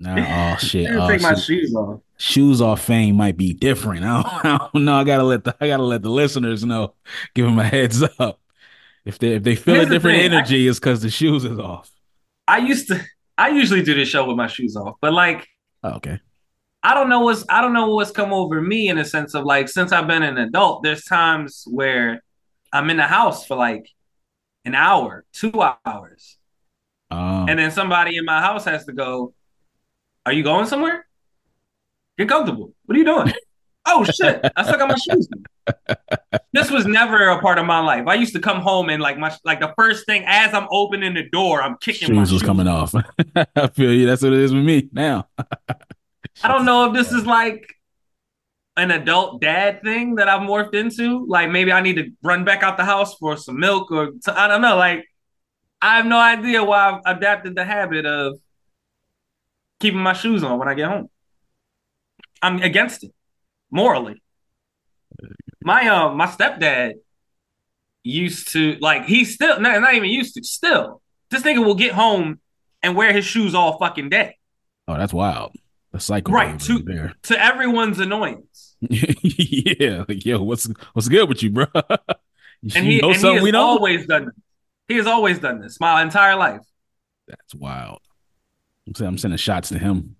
Nah, oh shit. Oh, take my shit. shoes off. Shoes off fame might be different. I don't, I don't know. I gotta let the I gotta let the listeners know. Give them a heads up. If they if they feel Here's a different thing, I- energy, it's because the shoes is off. I used to. I usually do this show with my shoes off, but like Oh, okay. I don't know what's I don't know what's come over me in a sense of like since I've been an adult, there's times where I'm in the house for like an hour, two hours, Um, and then somebody in my house has to go. Are you going somewhere? Get comfortable. What are you doing? oh shit! I stuck on my shoes. this was never a part of my life. I used to come home and like my like the first thing as I'm opening the door, I'm kicking my shoes was coming off. I feel you. That's what it is with me now. I don't know if this is like an adult dad thing that I've morphed into. Like maybe I need to run back out the house for some milk or t- I don't know. Like I have no idea why I've adapted the habit of keeping my shoes on when I get home. I'm against it morally. My um my stepdad used to like he's still not, not even used to still this nigga will get home and wear his shoes all fucking day Oh, that's wild. The cycle Right, to- there. to everyone's annoyance. yeah, like yo, what's what's good with you, bro? you and he, know and he has we always done this. He has always done this my entire life. That's wild. I'm saying I'm sending shots to him.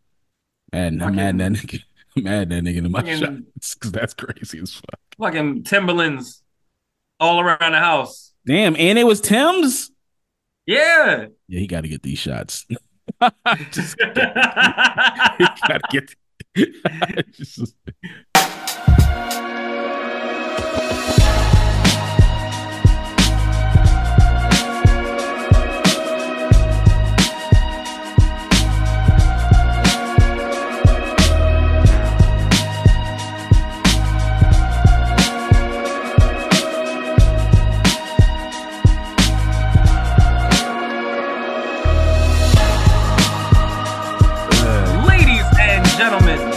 Mad, I'm mad that nigga. I'm mad that nigga in my Fucking- shots because that's crazy as fuck. Fucking Timberlands all around the house. Damn, and it was Tim's. Yeah. Yeah, he got to get these shots. Just he got to get. Just-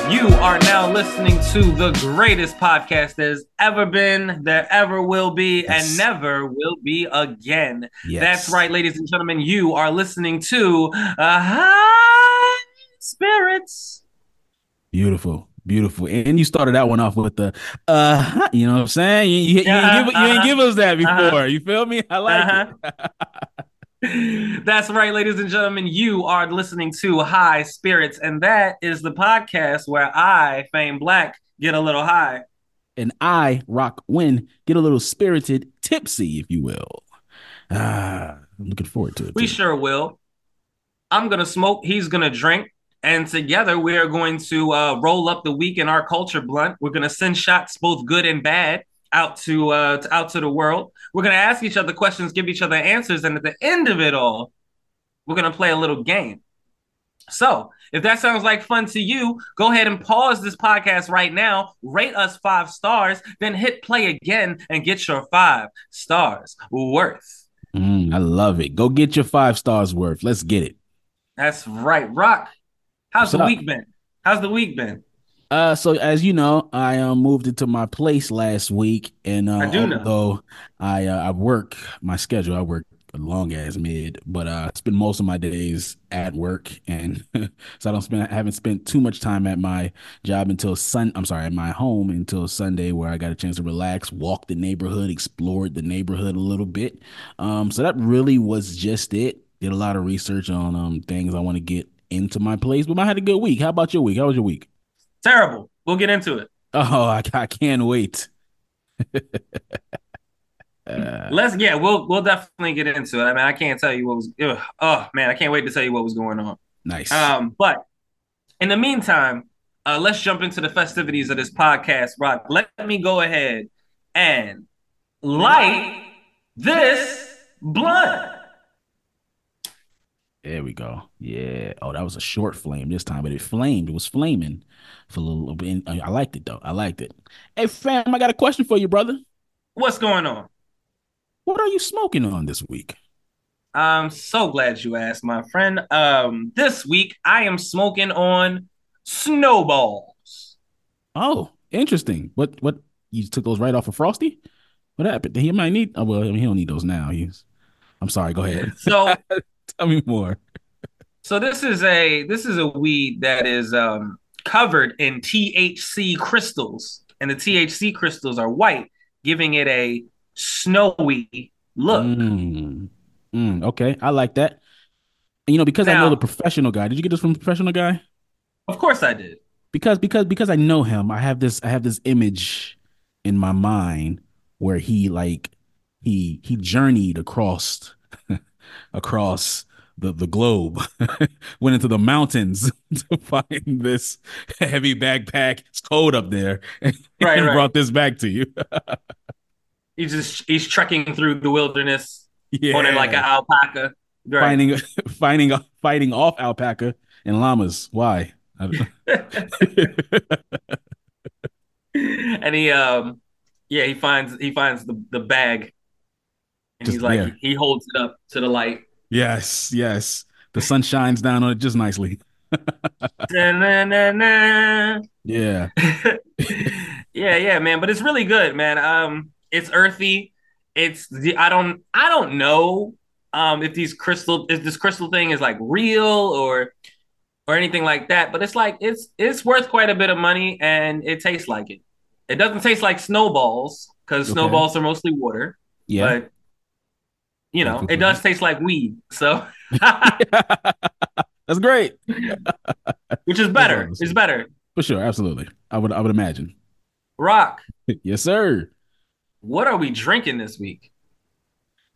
you are now listening to the greatest podcast there's ever been, there ever will be, Yes. and never will be again. yes. That's right, ladies and gentlemen. You are listening to uh, High Spiritz. Beautiful, beautiful. And you started that one off with the, uh, you know what I'm saying? You, you, you, Uh-huh, ain't, give, you uh-huh, give us that before. uh-huh. You feel me? I like Uh-huh. it. That's right, ladies and gentlemen. You are listening to High Spiritz, and that is the podcast where I, Fame Black, get a little high. And I, Roc Wynn, get a little spirited, tipsy, if you will. Ah, I'm looking forward to it. We too. sure will. I'm gonna smoke. He's gonna drink, and together we are going to uh, roll up the week in our culture blunt. We're gonna send shots, both good and bad, out to uh, to- out to the world. We're gonna ask each other questions, give each other answers, and at the end of it all, we're gonna play a little game. So, if that sounds like fun to you, go ahead and pause this podcast right now, rate us five stars, then hit play again and get your five stars worth. Mm, I love it. Go get your five stars worth. Let's get it. That's right. Roc, how's What's the up? week been? How's the week been? Uh, so as you know, I um, moved into my place last week, and uh, I do know. although I uh, I work my schedule, I work a long ass mid, but uh, I spend most of my days at work, and so I don't spend I haven't spent too much time at my job until sun. I'm sorry, at my home until Sunday, where I got a chance to relax, walk the neighborhood, explored the neighborhood a little bit. Um, so that really was just it. Did a lot of research on um things I want to get into my place, but I had a good week. How about your week? How was your week? Terrible. We'll get into it. Oh, I, I can't wait. Uh, Let's yeah, we'll we'll definitely get into it. I mean, I can't tell you what was ugh, oh man, I can't wait to tell you what was going on. nice. Um, but in the meantime, uh, let's jump into the festivities of this podcast. Roc, let me go ahead and light this blunt. There we go. Yeah. Oh, that was a short flame this time, but it flamed. It was flaming for a little bit. I liked it though. I liked it. Hey, fam, I got a question for you, brother. What's going on? What are you smoking on this week? I'm so glad you asked, my friend. Um, this week I am smoking on snowballs. Oh, interesting. What? What? You took those right off of Frosty? What happened? He might need. Oh, well, I mean, he don't need those now. He's. I'm sorry. Go ahead. So Tell me more. So this is a this is a weed that is um, covered in THC crystals, and the THC crystals are white, giving it a snowy look. Mm. Mm, okay, I like that. And, you know, because I know the professional guy. Did you get this from the professional guy? of course, I did. Because because because I know him, I have this I have this image in my mind where he like he he journeyed across across the the globe, went into the mountains to find this heavy backpack. It's cold up there, Right, and right. brought this back to you. He's just he's trekking through the wilderness on it like an alpaca. Right. finding finding fighting off alpaca and llamas. Why? And he um yeah, he finds he finds the, the bag and he's like there. he holds it up to the light. Yes, yes. The sun shines down on it just nicely. Yeah. yeah, yeah, man. But it's really good, man. Um, it's earthy. It's the I don't I don't know um if these crystal if this crystal thing is like real or or anything like that, but it's like it's it's worth quite a bit of money and it tastes like it. It doesn't taste like snowballs because Okay. snowballs are mostly water, Yeah. but you know, it does taste like weed. So That's great. which is better. It's better. For sure. Absolutely. I would I would imagine. Roc, Yes, sir. what are we drinking this week?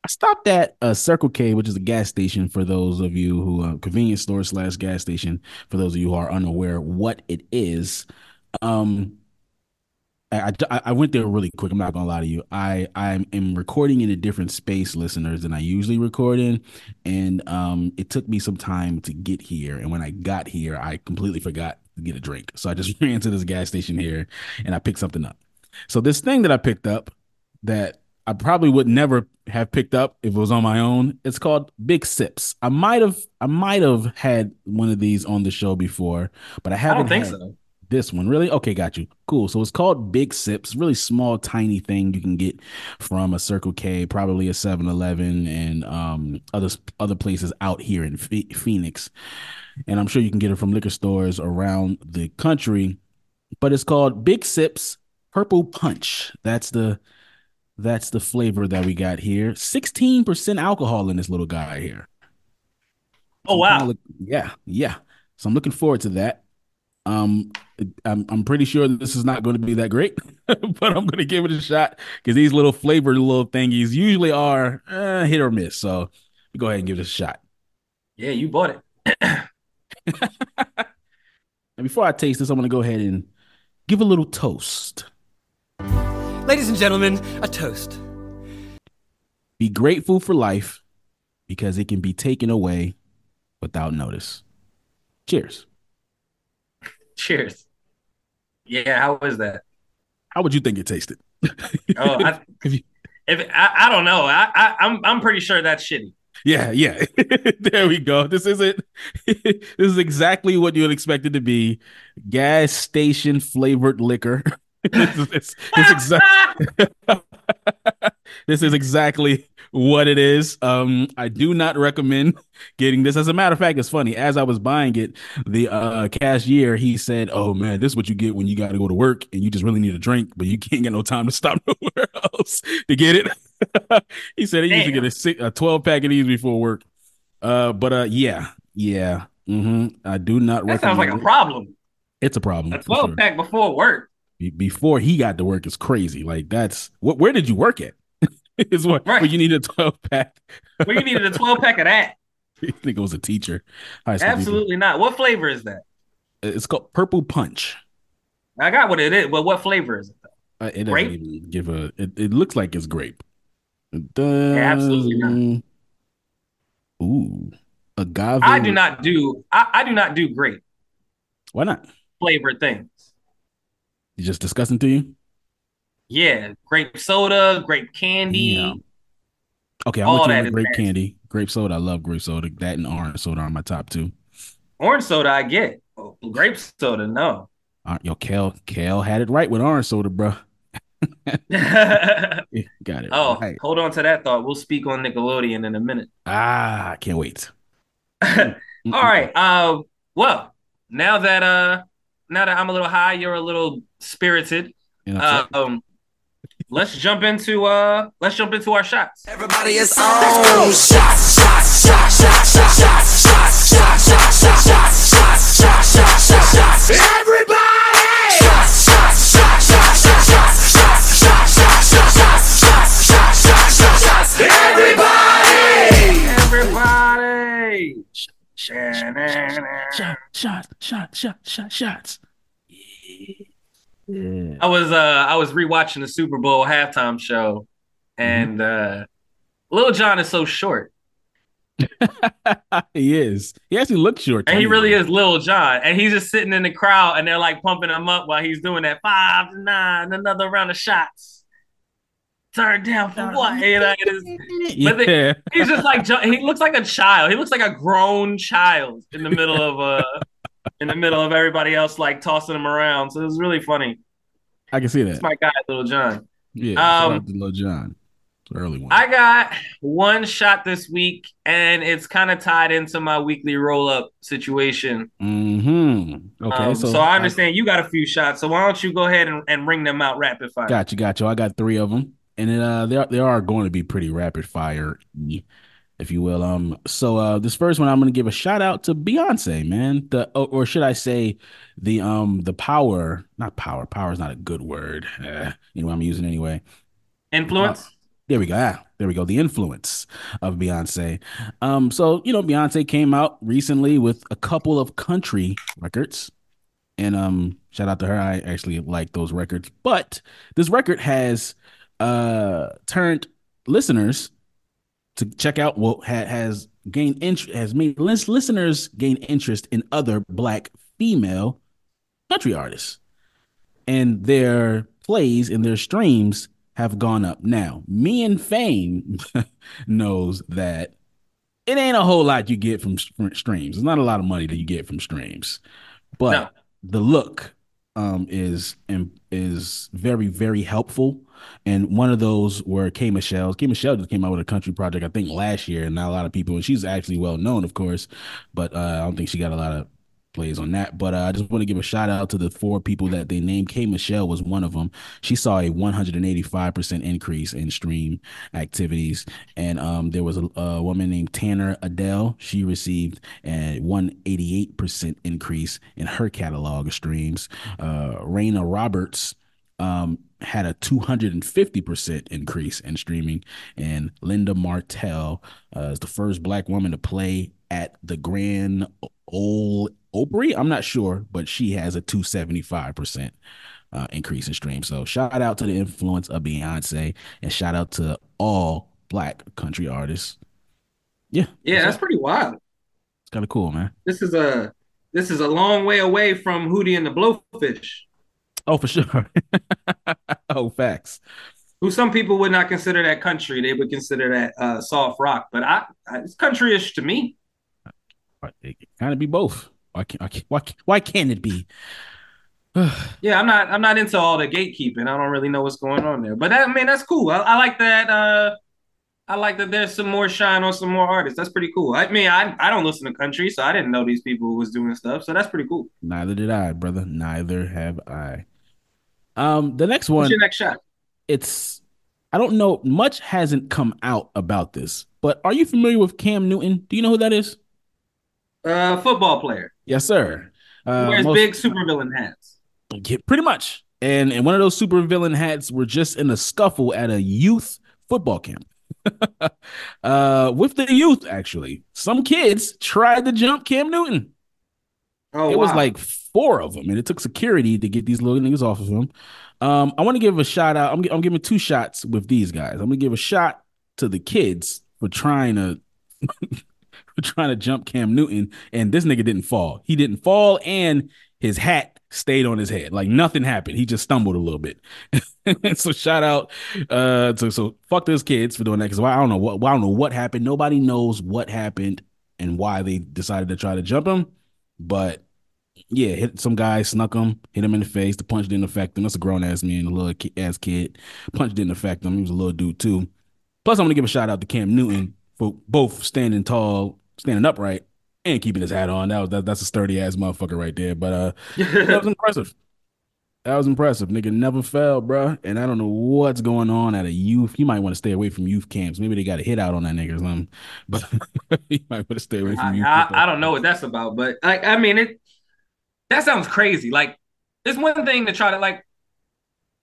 I stopped at a Circle K, which is a gas station for those of you who uh, convenience store slash gas station for those of you who are unaware what it is. Um, I, I I went there really quick. I'm not gonna lie to you. I I am recording in a different space, listeners, than I usually record in, and um, it took me some time to get here. And when I got here, I completely forgot to get a drink. So I just ran to this gas station here, and I picked something up. So this thing that I picked up that I probably would never have picked up if it was on my own. It's called Big Sips. I might have I might have had one of these on the show before, but I I don't haven't think had so. This one, really? Okay, got you. Cool. So it's called Big Sips, really small, tiny thing you can get from a Circle K, probably a Seven Eleven, and um, other other places out here in Phoenix. And I'm sure you can get it from liquor stores around the country. But it's called Big Sips Purple Punch. That's the that's the flavor that we got here. 16% alcohol in this little guy here. Oh So I'm kind of wow. look, yeah, yeah. So I'm looking forward to that. Um, I'm I'm pretty sure this is not going to be that great, but I'm going to give it a shot because these little flavored little thingies usually are uh, hit or miss. So go ahead and give it a shot. Yeah, you bought it. And before I taste this, I'm going to go ahead and give a little toast. Ladies and gentlemen, a toast. Be grateful for life because it can be taken away without notice. Cheers. Cheers. Yeah, how was that? How would you think it tasted? Oh, I, If you- if I, I don't know. I, I I'm I'm pretty sure that's shitty. yeah, yeah. there we go. This isn't. this is exactly what you would expect it to be. Gas station flavored liquor. this is this, this exact. this is exactly what it is. Um, I do not recommend getting this. As a matter of fact, it's funny. As I was buying it, the uh, cashier he said, "Oh man, this is what you get when you got to go to work and you just really need a drink, but you can't get no time to stop nowhere else to get it." he said he used to get a, six, a twelve pack of these before work. Uh, but uh, yeah, yeah. mm-hmm. I do not That sounds like a it. problem. It's a problem A 12 sure. pack before work. Before he got to work is crazy. Like that's what. Where did you work at? is what Right. where you need a twelve pack. Where you needed a 12 pack of that? I think it was a teacher, school teacher. Absolutely not. What flavor is that? It's called Purple Punch. I got what it is, but what flavor is it? Uh, it doesn't give a. It, it looks like it's grape. It does. Yeah, absolutely not. Ooh, agave. I do not do I, I do not do grape Why not? flavored things. It's just disgusting to you. Yeah, grape soda, grape candy. Yeah. Okay, I'm All that grape candy. Grape soda. I love grape soda. That and orange soda are my top two. Orange soda, I get. Oh, grape soda, no. Uh, yo, Kel, Kel had it right with orange soda, bro. Got it. Oh, right. hold on to that thought. We'll speak on Nickelodeon in a minute. Ah, I can't wait. All right. Uh, well, now that uh, now that I'm a little high, you're a little spirited. Yeah, Uh, um, let's jump into uh, let's jump into our shots. Everybody is on. Shots, shots, shots, shots, shots, shots, shots, shots, shots, shots, shots, shots, shots, shots, shots, shots, shots. Everybody! Shots, shots, shots, shots, shots, shots, shots, shots, shots, shots, shots, shots, shots, shots, shots. Everybody! Everybody. shot, shot, shot, shot, shot, shots. Yeah. I was uh I was rewatching the Super Bowl halftime show, and uh Lil Jon is so short, he is. He actually looks short. and he really is Lil Jon. and he's just sitting in the crowd, and they're like pumping him up while he's doing that five to nine, another round of shots. Turn down for what? You know, it is- Yeah. but they- he's just like he looks like a child. He looks like a grown child in the middle of uh in the middle of everybody else like tossing him around. So it was really funny. I can see that. It's my guy, Little John. yeah. um, Lil Jon. Early one. I got one shot this week, and it's kind of tied into my weekly roll up situation. mm-hmm. Okay. Um, so, so, I understand you got a few shots. So why don't you go ahead and, and ring them out rapid fire? Got you, got you. I got three of them, and it, uh, they are, they are going to be pretty rapid fire, if you will. Um, so uh, this first one, I'm going to give a shout out to Beyonce, man. The or, or should I say, the um, the power, not power. Power is not a good word. Uh, anyway, I'm using anyway. Influence? There we go. Ah, there we go. The influence of Beyonce. Um, so you know, Beyonce came out recently with a couple of country records, and um, shout out to her. I actually like those records, but this record has uh turned listeners to check out. what ha- has gained interest, has made lis- listeners gain interest in other Black female country artists, and their plays and their streams have gone up. Now, me and Fame knows that it ain't a whole lot you get from, streams. It's not a lot of money that you get from streams, but No. the look um, is is very very helpful. And one of those were K Michelle. K Michelle just came out with a country project, I think last year, and not a lot of people. And she's actually well known, of course, but uh, I don't think she got a lot of plays on that. But uh, I just want to give a shout out to the four people that they named. K Michelle was one of them. She saw a 185% increase in stream activities. And um, there was a, a woman named Tanner Adell. She received a 188% increase in her catalog of streams. Uh, Reyna Roberts um, had a 250% increase in streaming. And Linda Martell uh, is the first black woman to play at the Grand Ole Opry. I'm not sure, but she has a 275% uh, increase in stream. So shout out to the influence of Beyonce and shout out to all black country artists. Yeah, Yeah, that's pretty wild. it's kind of cool, man. This is a this is a long way away from Hootie and the Blowfish, Oh, for sure. oh, facts. who some people would not consider that country. They would consider that uh, soft rock. But I, I it's countryish to me. It can kind of be both. Why can't, why, can't, why, can't- why can't it be? Yeah, I'm not I'm not into all the gatekeeping. I don't really know what's going on there. But that I mean that's cool. I, I like that uh I like that there's some more shine on some more artists. That's pretty cool. I mean, I I don't listen to country, so I didn't know these people was doing stuff. So that's pretty cool. Neither did I, brother. Neither have I. Um, the next What's one, your next shot? it's I don't know. Much hasn't come out about this, but are you familiar with Cam Newton? Do you know who that is? Uh football player. Yes, sir. Uh, Wears most- big supervillain hats. Yeah, pretty much. And and one of those supervillain hats were just in a scuffle at a youth football camp. uh, with the youth, actually, some kids tried to jump Cam Newton. Oh, it was like four of them, and it took security to get these little niggas off of them. Um, I want to give a shout out. I'm, I'm giving two shots with these guys. I'm gonna give a shot to the kids for trying to for trying to jump Cam Newton, and this nigga didn't fall. He didn't fall, and his hat stayed on his head. Like nothing happened. He just stumbled a little bit. so shout out uh to so fuck those kids for doing that because I don't know what I don't know what happened. Nobody knows what happened and why they decided to try to jump him. But yeah, hit some guy, snuck him, hit him in the face. The punch didn't affect him. That's a grown ass man, a little ki- ass kid. Punch didn't affect him. He was a little dude too. Plus, I'm gonna give a shout out to Cam Newton for both standing tall, standing upright, and keeping his hat on. That was that, that's a sturdy ass motherfucker right there. But uh, that was impressive. That was impressive. Nigga never fell, bro. And I don't know what's going on at a youth. You might want to stay away from youth camps. Maybe they got a hit out on that nigga or something. But you might want to stay away from I, youth. I. I don't know what that's about, but like I mean it that sounds crazy. Like it's one thing to try to like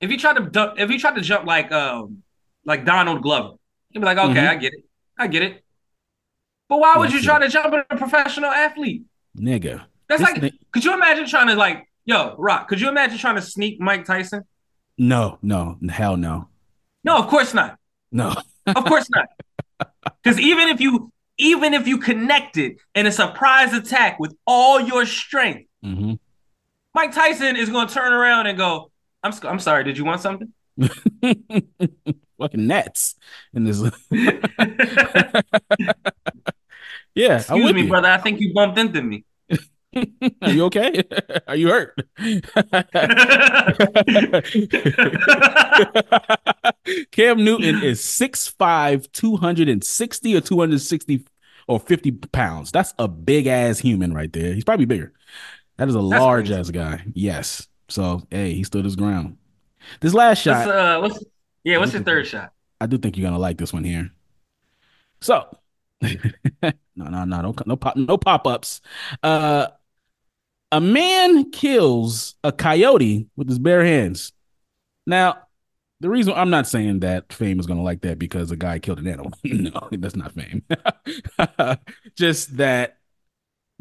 if you try to if you try to jump like um like Donald Glover, you'd be like, okay, Mhm. I get it. I get it. But why would I you try it. to jump at a professional athlete? Nigga. That's This like ni- could you imagine trying to like yo, Roc, could you imagine trying to sneak Mike Tyson? No, no, hell no. No, of course not. No. Of course not. Because even if you even if you connected in a surprise attack with all your strength, hmm Mike Tyson is going to turn around and go, "I'm sc- I'm sorry. Did you want something?" Fucking nets in this. yeah, Excuse me, you. brother. I think you bumped into me. Are you okay? Are you hurt? Cam Newton is 6'5, 260 or 260 or 50 pounds. That's a big ass human right there. He's probably bigger. That is a That's large crazy. ass guy. Yes. So, hey, he stood his ground. This last What's, shot, uh, what's, yeah, what's your third shot? I do think you're gonna like this one here. So, no, no, no, don't, no pop, no pop ups. Uh, a man kills a coyote with his bare hands. Now, the reason I'm not saying that fame is gonna like that because a guy killed an animal. no, that's not fame. Just that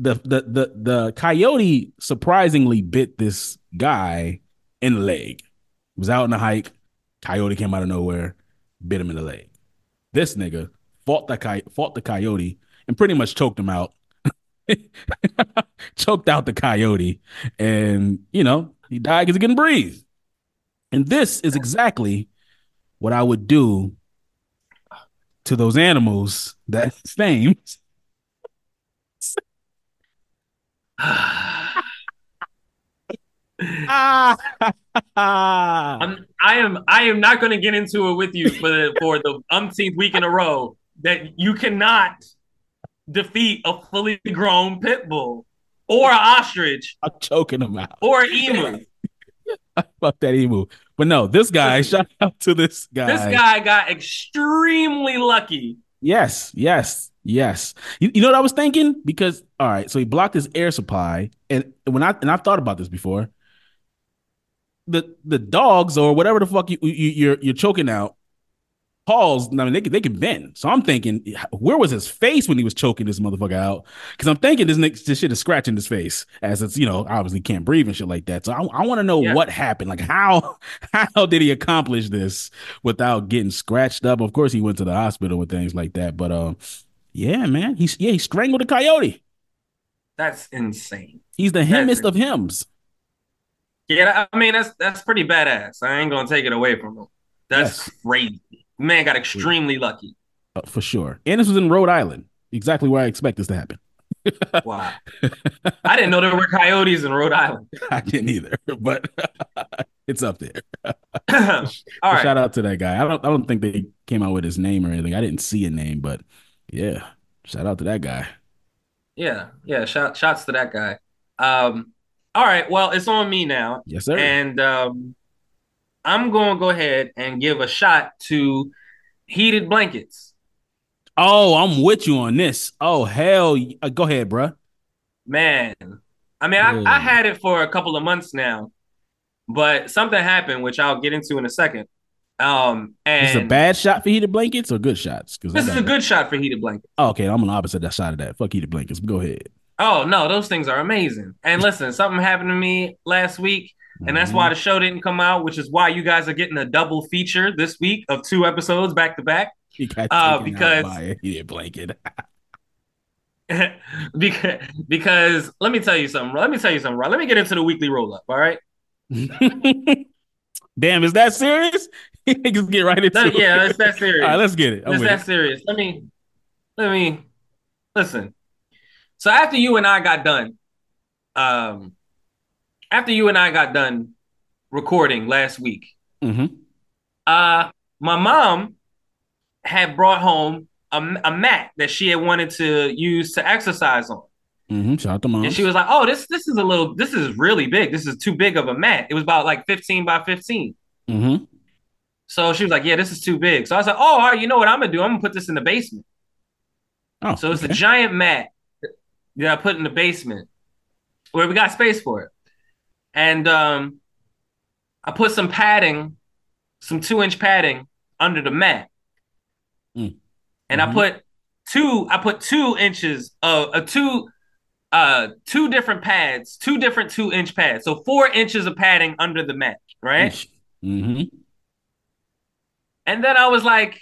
the the the the coyote surprisingly bit this guy in the leg. He was out on a hike. Coyote came out of nowhere, bit him in the leg. This nigga fought the coy- fought the coyote and pretty much choked him out. choked out the coyote, and you know he died because he couldn't breathe. And this is exactly what I would do to those animals that fame. Ah, Ah. I'm, I am I am not going to get into it with you for the, for the umpteenth week in a row that you cannot defeat a fully grown pit bull or an ostrich I'm choking him out. or an emu. Fuck that emu. But no, this guy, shout out to this guy. This guy got extremely lucky. Yes, yes, yes. You, you know what I was thinking? Because all right, so he blocked his air supply, and when I and I've thought about this before, the the dogs or whatever the fuck you, you you're you're choking out, paws. I mean, they can they can bend. So I'm thinking, where was his face when he was choking this motherfucker out? Because I'm thinking this this shit is scratching his face as it's you know obviously can't breathe and shit like that. So I, I want to know Yeah. what happened. Like how how did he accomplish this without getting scratched up? Of course, he went to the hospital with things like that. But um, yeah, man, he's yeah he strangled a coyote. That's insane. He's the hymnest of hymns. Yeah, I mean that's that's pretty badass. I ain't gonna take it away from him. That's Yes. crazy. Man got extremely lucky. Uh, for sure. And this was in Rhode Island, exactly where I expect this to happen. Wow. I didn't know there were coyotes in Rhode Island. I didn't either, but it's up there. All right. Shout out to that guy. I don't I don't think they came out with his name or anything. I didn't see a name, but yeah, shout out to that guy. Yeah, yeah. Shout, shots to that guy. Um, all right. Well, it's on me now, Yes, sir. and um, I'm going to go ahead and give a shot to heated blankets. oh, I'm with you on this. Oh hell, uh, go ahead, bruh. Man, I mean, I, I had it for a couple of months now, but something happened, which I'll get into in a second. Um, and This is a bad shot for heated blankets or good shots? Because This is a good shot for heated blankets. Oh, okay, I'm on the opposite side of that. Fuck heated blankets. Go ahead. Oh no, those things are amazing. And listen, something happened to me last week, and that's Mm-hmm. why the show didn't come out, which is why you guys are getting a double feature this week of two episodes back to back. He Uh, because- by a heated blanket. because, because let me tell you something. Let me tell you something. Ron. Let me get into the weekly roll up. All right. Damn, is that serious? Niggas get right into No, it. yeah, it's that serious. All right, let's get it. It's that it. serious. Let me, let me, listen. So after you and I got done, um, after you and I got done recording last week, Mhm. uh, my mom had brought home a, a mat that she had wanted to use to exercise on. Mm-hmm. Shout out to mom. And she was like, "Oh, this this is a little. This is really big. This is too big of a mat. It was about like 15 by 15." mm-hmm. So she was like, "Yeah, this is too big." So I was like, "Oh, all right. You know what I'm gonna do? I'm gonna put this in the basement." Oh, So it's okay. a giant mat that I put in the basement where we got space for it. And um, I put some padding, some two inch padding under the mat. Mm. And Mhm. I put two, I put two inches of uh, two uh two different pads, two different two inch pads. So four inches of padding under the mat, right? Mm-hmm. And then I was like,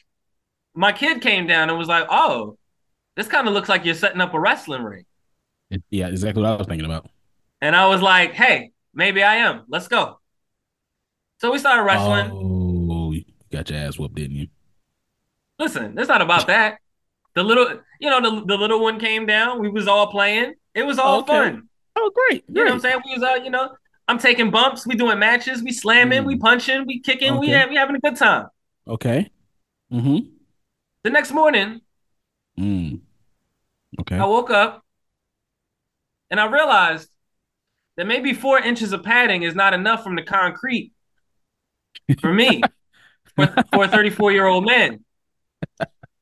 my kid came down and was like, oh, this kind of looks like you're setting up a wrestling ring. Yeah, exactly what I was thinking about. And I was like, hey, maybe I am. Let's go. So we started wrestling. Oh, you got your ass whooped, didn't you? Listen, it's not about that. The little, you know, the, the little one came down. We was all playing. It was all Okay. fun. Oh, great. You know what I'm saying? We was uh, you know, I'm taking bumps. We doing matches. We slamming. Mm. We punching. We kicking. We Okay. have, we having a good time. Okay. Mm-hmm. The next morning, Mm. Okay. I woke up and I realized that maybe four inches of padding is not enough from the concrete for me, for, for a 34 year old man,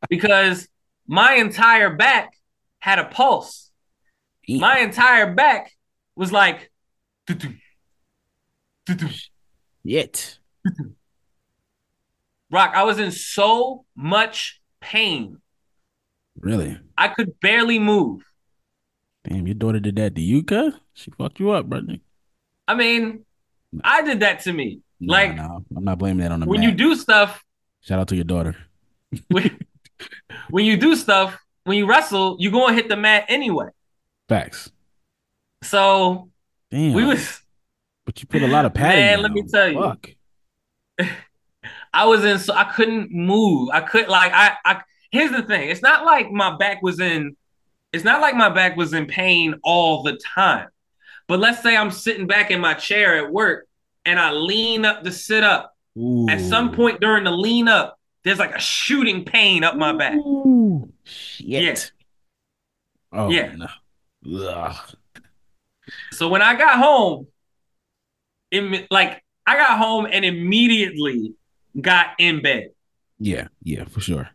because my entire back had a pulse. Damn. My entire back was like. Yet. Roc, I was in so much pain. Really? I could barely move. Damn, your daughter did that to you, cuz? She fucked you up, brother. I mean, I did that to me. No, Like, no, I'm not blaming that on the When you do stuff, Shout out to your daughter. when, when you do stuff, when you wrestle, you go and hit the mat anyway. Facts. So Damn. we was but you put a lot of padding. Man, let me tell you. I was in so I couldn't move. I could like I I here's the thing. It's not like my back was in it's not like my back was in pain all the time. But let's say I'm sitting back in my chair at work and I lean up to sit up. At some point during the lean up, there's like a shooting pain up my back. Ooh. Shit. Yeah. Oh, Yeah. no. Ugh. So when I got home, it, like I got home and immediately got in bed Yeah, yeah, for sure.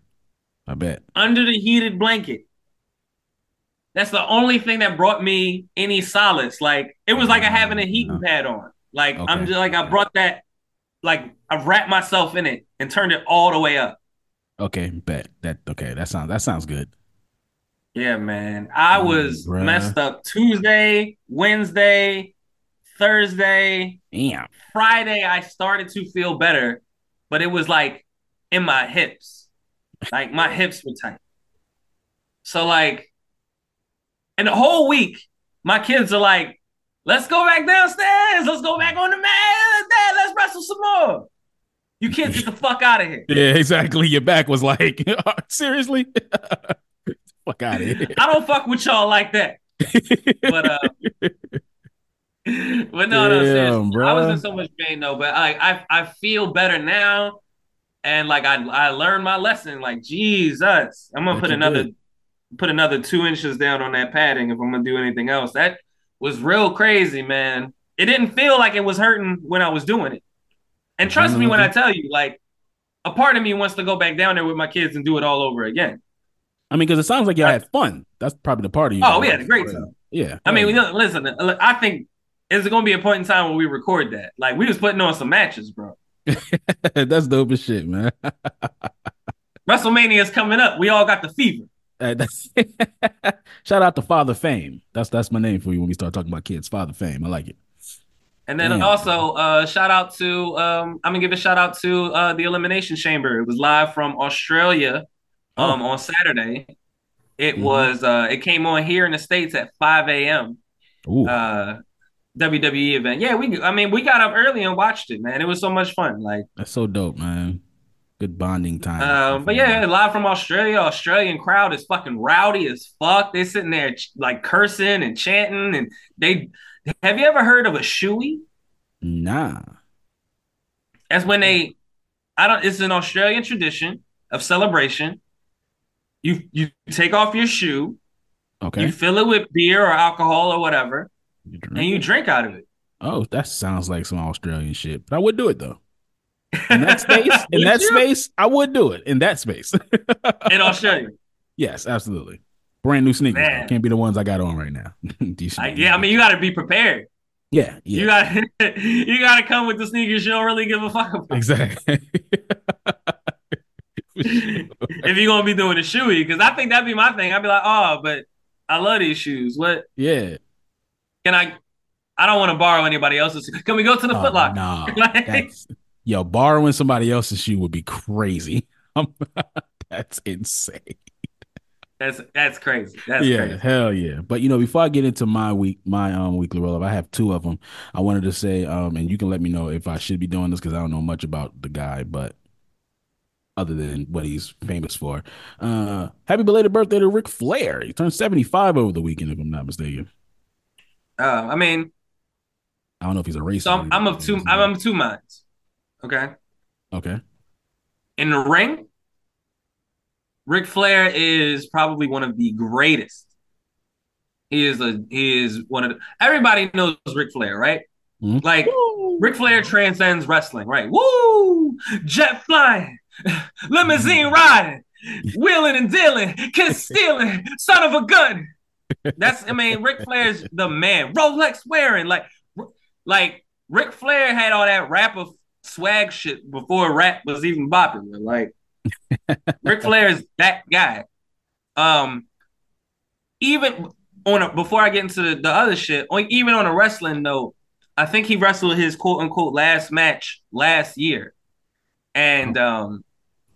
I bet. under the heated blanket. That's the only thing that brought me any solace. Like it was like I having a heating pad on. Like I'm just like I brought that, like I wrapped myself in it and turned it all the way up. Okay, bet. That okay, that sounds that sounds good. Yeah, man. I Mm, was bruh. messed up Tuesday, Wednesday, Thursday, Damn. Friday. I started to feel better, but it was like in my hips. Like my hips were tight. So like, and the whole week, my kids are like, "Let's go back downstairs. Let's go back on the mat. Dad, let's wrestle some more." You kids get the fuck out of here. Yeah, exactly. Your back was like, seriously? Fuck out of here. I don't fuck with y'all like that. But uh, but no, no, Damn, seriously. I was in so much pain though, but I I I feel better now. And like I I learned my lesson. Like Jesus, I'm gonna Bet put another did. put another two inches down on that padding if I'm gonna do anything else. That was real crazy, man. It didn't feel like it was hurting when I was doing it. And trust me when I tell you, like a part of me wants to go back down there with my kids and do it all over again. I mean, because it sounds like y'all had fun. That's probably the part of you. Oh, we had a great time. Yeah. I mean, we listen. I think is going to be a point in time when we record that. Like we was putting on some matches, bro. that's dope as shit, man. WrestleMania is coming up. We all got the fever. Uh, that's shout out to Father Fame. That's that's my name for you when we start talking about kids. Father Fame. I like it. And then Damn. also, uh, shout out to um, I'm gonna give a shout out to uh, the Elimination Chamber. It was live from Australia um, on Saturday. It Mhm. was uh, it came on here in the states at 5 a.m. Ooh, Uh, WWE event. Yeah, we. I mean, we got up early and watched it, man. It was so much fun. Like, that's so dope, man. Good bonding time. um, but yeah, live from Australia. Australian crowd is fucking rowdy as fuck. They sitting there like cursing and chanting, and they. Have you ever heard of a shoey? Nah. That's when they. I don't. It's an Australian tradition of celebration. You you take off your shoe Okay. You fill it with beer or alcohol or whatever, You and you drink out of it. Oh, that sounds like some Australian shit. But I would do it though. In that space, in that you? space, I would do it. In that space. in Australia. yes, absolutely. Brand new sneakers. Can't be the ones I got on right now. I, yeah, I mean, you got to be prepared. yeah, yeah. You got you got to come with the sneakers you don't really give a fuck about. exactly. if you're gonna be doing the shoey, because I think that'd be my thing. I'd be like, oh, but I love these shoes. What yeah. Can I? I don't want to borrow anybody else's. Can we go to the Oh, Foot Locker? no, Like- yo, borrowing somebody else's shoe would be crazy. that's insane. That's that's crazy. That's yeah, crazy. hell yeah. But you know, before I get into my week, my um weekly roll up, I have two of them. I wanted to say, um, and you can let me know if I should be doing this because I don't know much about the guy, but other than what he's famous for. Uh, happy belated birthday to Ric Flair. He turned seventy five over the weekend, if I'm not mistaken. Uh, I mean, I don't know if he's a racist. so I'm, I'm of two. I'm of two minds. Okay. okay. in the ring, Ric Flair is probably one of the greatest. He is a he is one of the everybody knows Ric Flair, right? Mhm. Like Ric Flair transcends wrestling, right? Woo! Jet flying, limousine riding, wheeling and dealing, kiss stealing, son of a gun. That's I mean, Ric Flair's the man. Rolex wearing, like like Ric Flair had all that rapper swag shit before rap was even popular. Like Ric Flair is that guy. Um, even on a, before I get into the, the other shit, on, even on a wrestling note, I think he wrestled his quote unquote last match last year, and um,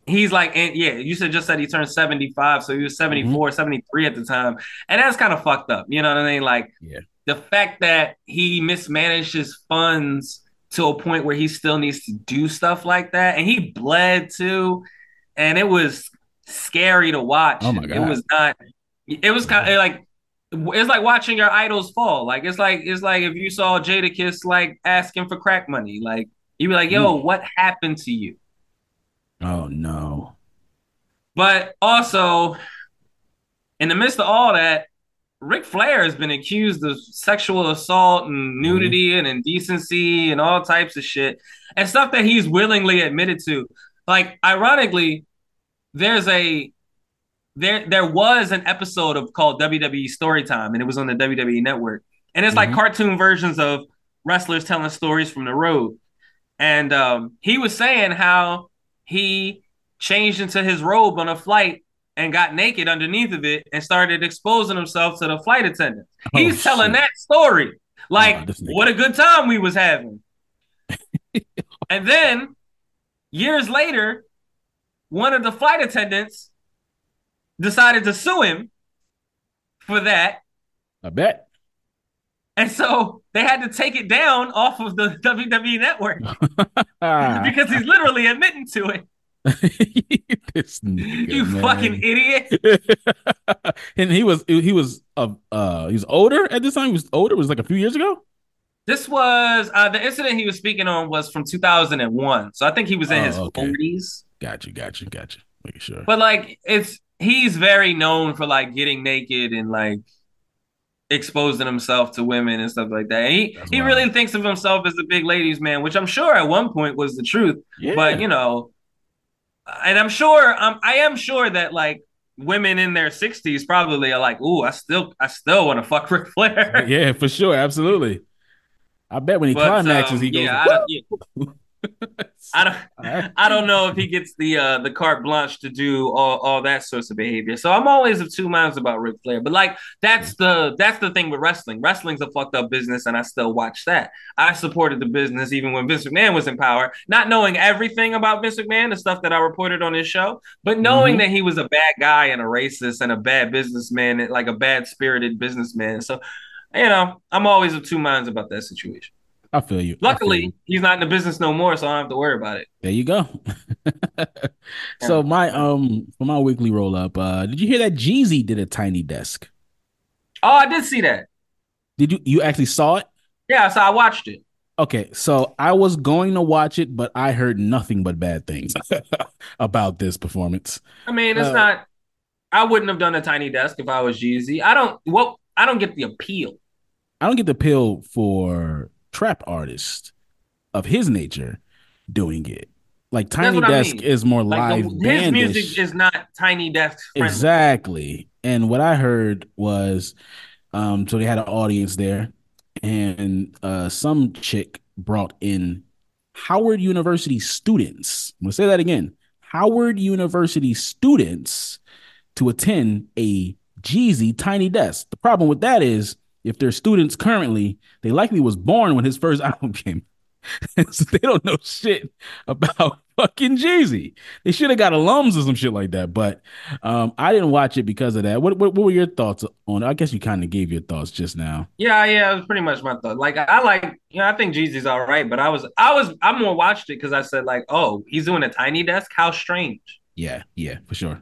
he's like, and yeah, you said just said he turned seventy five, so he was mm-hmm. 74, 73 at the time, and that's kind of fucked up. You know what I mean? Like, Yeah. the fact that he mismanaged his funds to a point where he still needs to do stuff like that, and he bled too, and it was scary to watch. Oh my It was not. It was kind of like it's like watching your idols fall. Like it's like it's like if you saw Jadakiss like asking for crack money, like you'd be like, "Yo, mm. what happened to you?" Oh no. But also, in the midst of all that, Ric Flair has been accused of sexual assault and nudity and indecency and all types of shit and stuff that he's willingly admitted to. Like, ironically, there's a there there was an episode of called WWE Storytime, and it was on the WWE Network, and it's like Mhm. cartoon versions of wrestlers telling stories from the road. And um, he was saying how he changed into his robe on a flight and got naked underneath of it and started exposing himself to the flight attendants. Oh, He's telling that story. Like, Oh, what a good time we was having. and then years later, one of the flight attendants decided to sue him for that. I bet. And so they had to take it down off of the WWE network because he's literally admitting to it. nigga, You man. fucking idiot. and he was he was uh, uh he was older at this time. He was older. It was like a few years ago. This was uh, the incident he was speaking on was from 2001. So I think he was in Oh, his okay. 40s. Got you, got you, got you. Making sure. But like it's he's very known for like getting naked and like exposing himself to women and stuff like that. He That's he wild. really thinks of himself as a big ladies man, which I'm sure at one point was the truth. yeah. But you know, and I'm sure um, I am sure that like women in their 60s probably are like, "Ooh, I still I still want to fuck Ric Flair." yeah, for sure, absolutely. I bet when he But, climaxes, um, he goes. yeah, I don't, I don't know if he gets the uh the carte blanche to do all, all that sorts of behavior. So I'm always of two minds about Ric Flair. But like that's the that's the thing with wrestling. Wrestling's a fucked up business, and I still watch that. I supported the business even when Vince McMahon was in power, not knowing everything about Vince McMahon, the stuff that I reported on his show, but knowing Mhm. that he was a bad guy and a racist and a bad businessman, like a bad spirited businessman. So you know, I'm always of two minds about that situation. I feel you. I feel Luckily, you. he's not in the business no more, so I don't have to worry about it. there you go. so my um for my weekly roll up, uh, did you hear that Jeezy did a tiny desk? Oh, I did see that. Did you you actually saw it? Yeah, so I watched it. Okay, so I was going to watch it, but I heard nothing but bad things about this performance. I mean, it's Uh, not I wouldn't have done a tiny desk if I was Jeezy. I don't Well, I don't get the appeal. I don't get the appeal for trap artist of his nature doing it. Like Tiny Desk I mean. is more like live. The, his music is not Tiny Desk. Friendly. Exactly. And what I heard was, um, so they had an audience there, and uh, some chick brought in Howard University students. I'm gonna say that again. Howard University students to attend a Jeezy Tiny Desk. The problem with that is if they're students currently, they likely was born when his first album came. so they don't know shit about fucking Jeezy. They should have got alums or some shit like that. But um, I didn't watch it because of that. What what, what were your thoughts on it? I guess you kind of gave your thoughts just now. Yeah, yeah, it was pretty much my thought. Like I like, you know, I think Jeezy's all right, but I was I was I more watched it because I said, like, oh, he's doing a tiny desk. How strange. Yeah, yeah, for sure.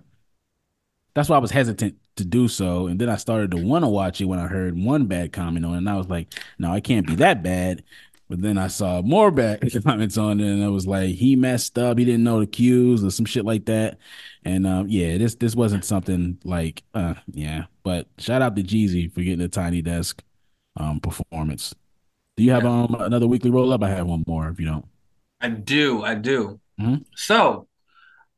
That's why I was hesitant to do so. And then I started to want to watch it when I heard one bad comment on it. And I was like, no, I can't be that bad. But then I saw more bad comments on it, and it was like he messed up. He didn't know the cues or some shit like that. And um, yeah, this this wasn't something like uh, yeah. But shout out to Jeezy for getting a tiny desk um performance. Do you have um another weekly roll up? I have one more if you don't. I do, I do. Mm-hmm. So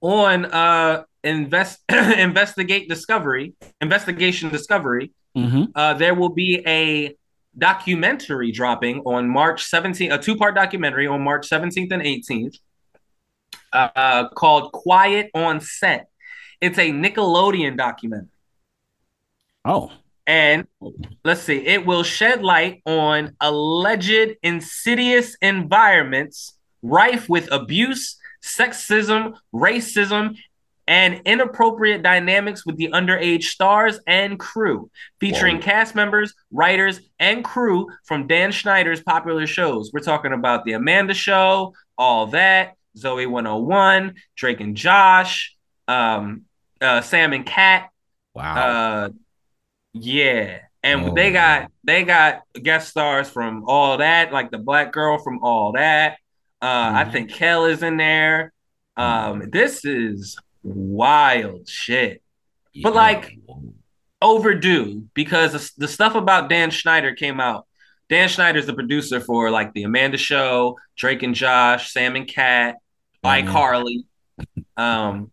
on uh invest investigate discovery investigation discovery mm-hmm. uh there will be a documentary dropping on March 17th, a two part documentary on March 17th and 18th uh, called Quiet on Set. It's a Nickelodeon documentary. Oh. And let's see, it will shed light on alleged insidious environments rife with abuse, sexism, racism, and inappropriate dynamics with the underage stars and crew, featuring Whoa. cast members, writers, and crew from Dan Schneider's popular shows. We're talking about The Amanda Show, All That, Zoey 101, Drake and Josh, um, uh, Sam and Cat. Wow. Uh, yeah. And oh, they got they got guest stars from all that, like the black girl from all that. Uh, mm-hmm. I think Kel is in there. Um, mm-hmm. this is wild shit. Yeah. But like overdue because the stuff about Dan Schneider came out. Dan Schneider's the producer for like the Amanda Show, Drake and Josh, Sam and Cat, by mm-hmm. Carly. Um,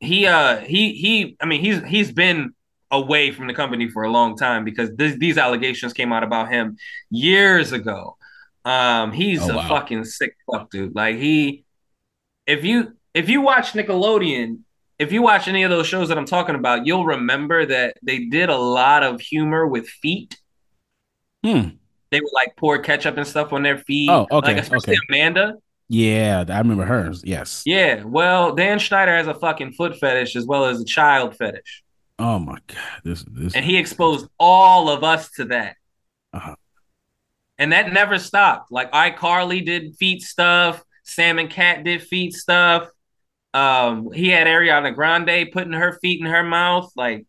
he uh he he I mean he's he's been away from the company for a long time because th- these allegations came out about him years ago. Um, he's oh, a wow. fucking sick fuck dude. Like he, if you if you watch Nickelodeon, if you watch any of those shows that I'm talking about, you'll remember that they did a lot of humor with feet. Hmm. They would like pour ketchup and stuff on their feet. Oh, okay. Like especially okay. Amanda. Yeah, I remember hers. Yes. Yeah. Well, Dan Schneider has a fucking foot fetish as well as a child fetish. Oh my god. This this and he exposed all of us to that. Uh-huh. And that never stopped. Like iCarly did feet stuff, Sam and Cat did feet stuff. Um, he had Ariana Grande putting her feet in her mouth, like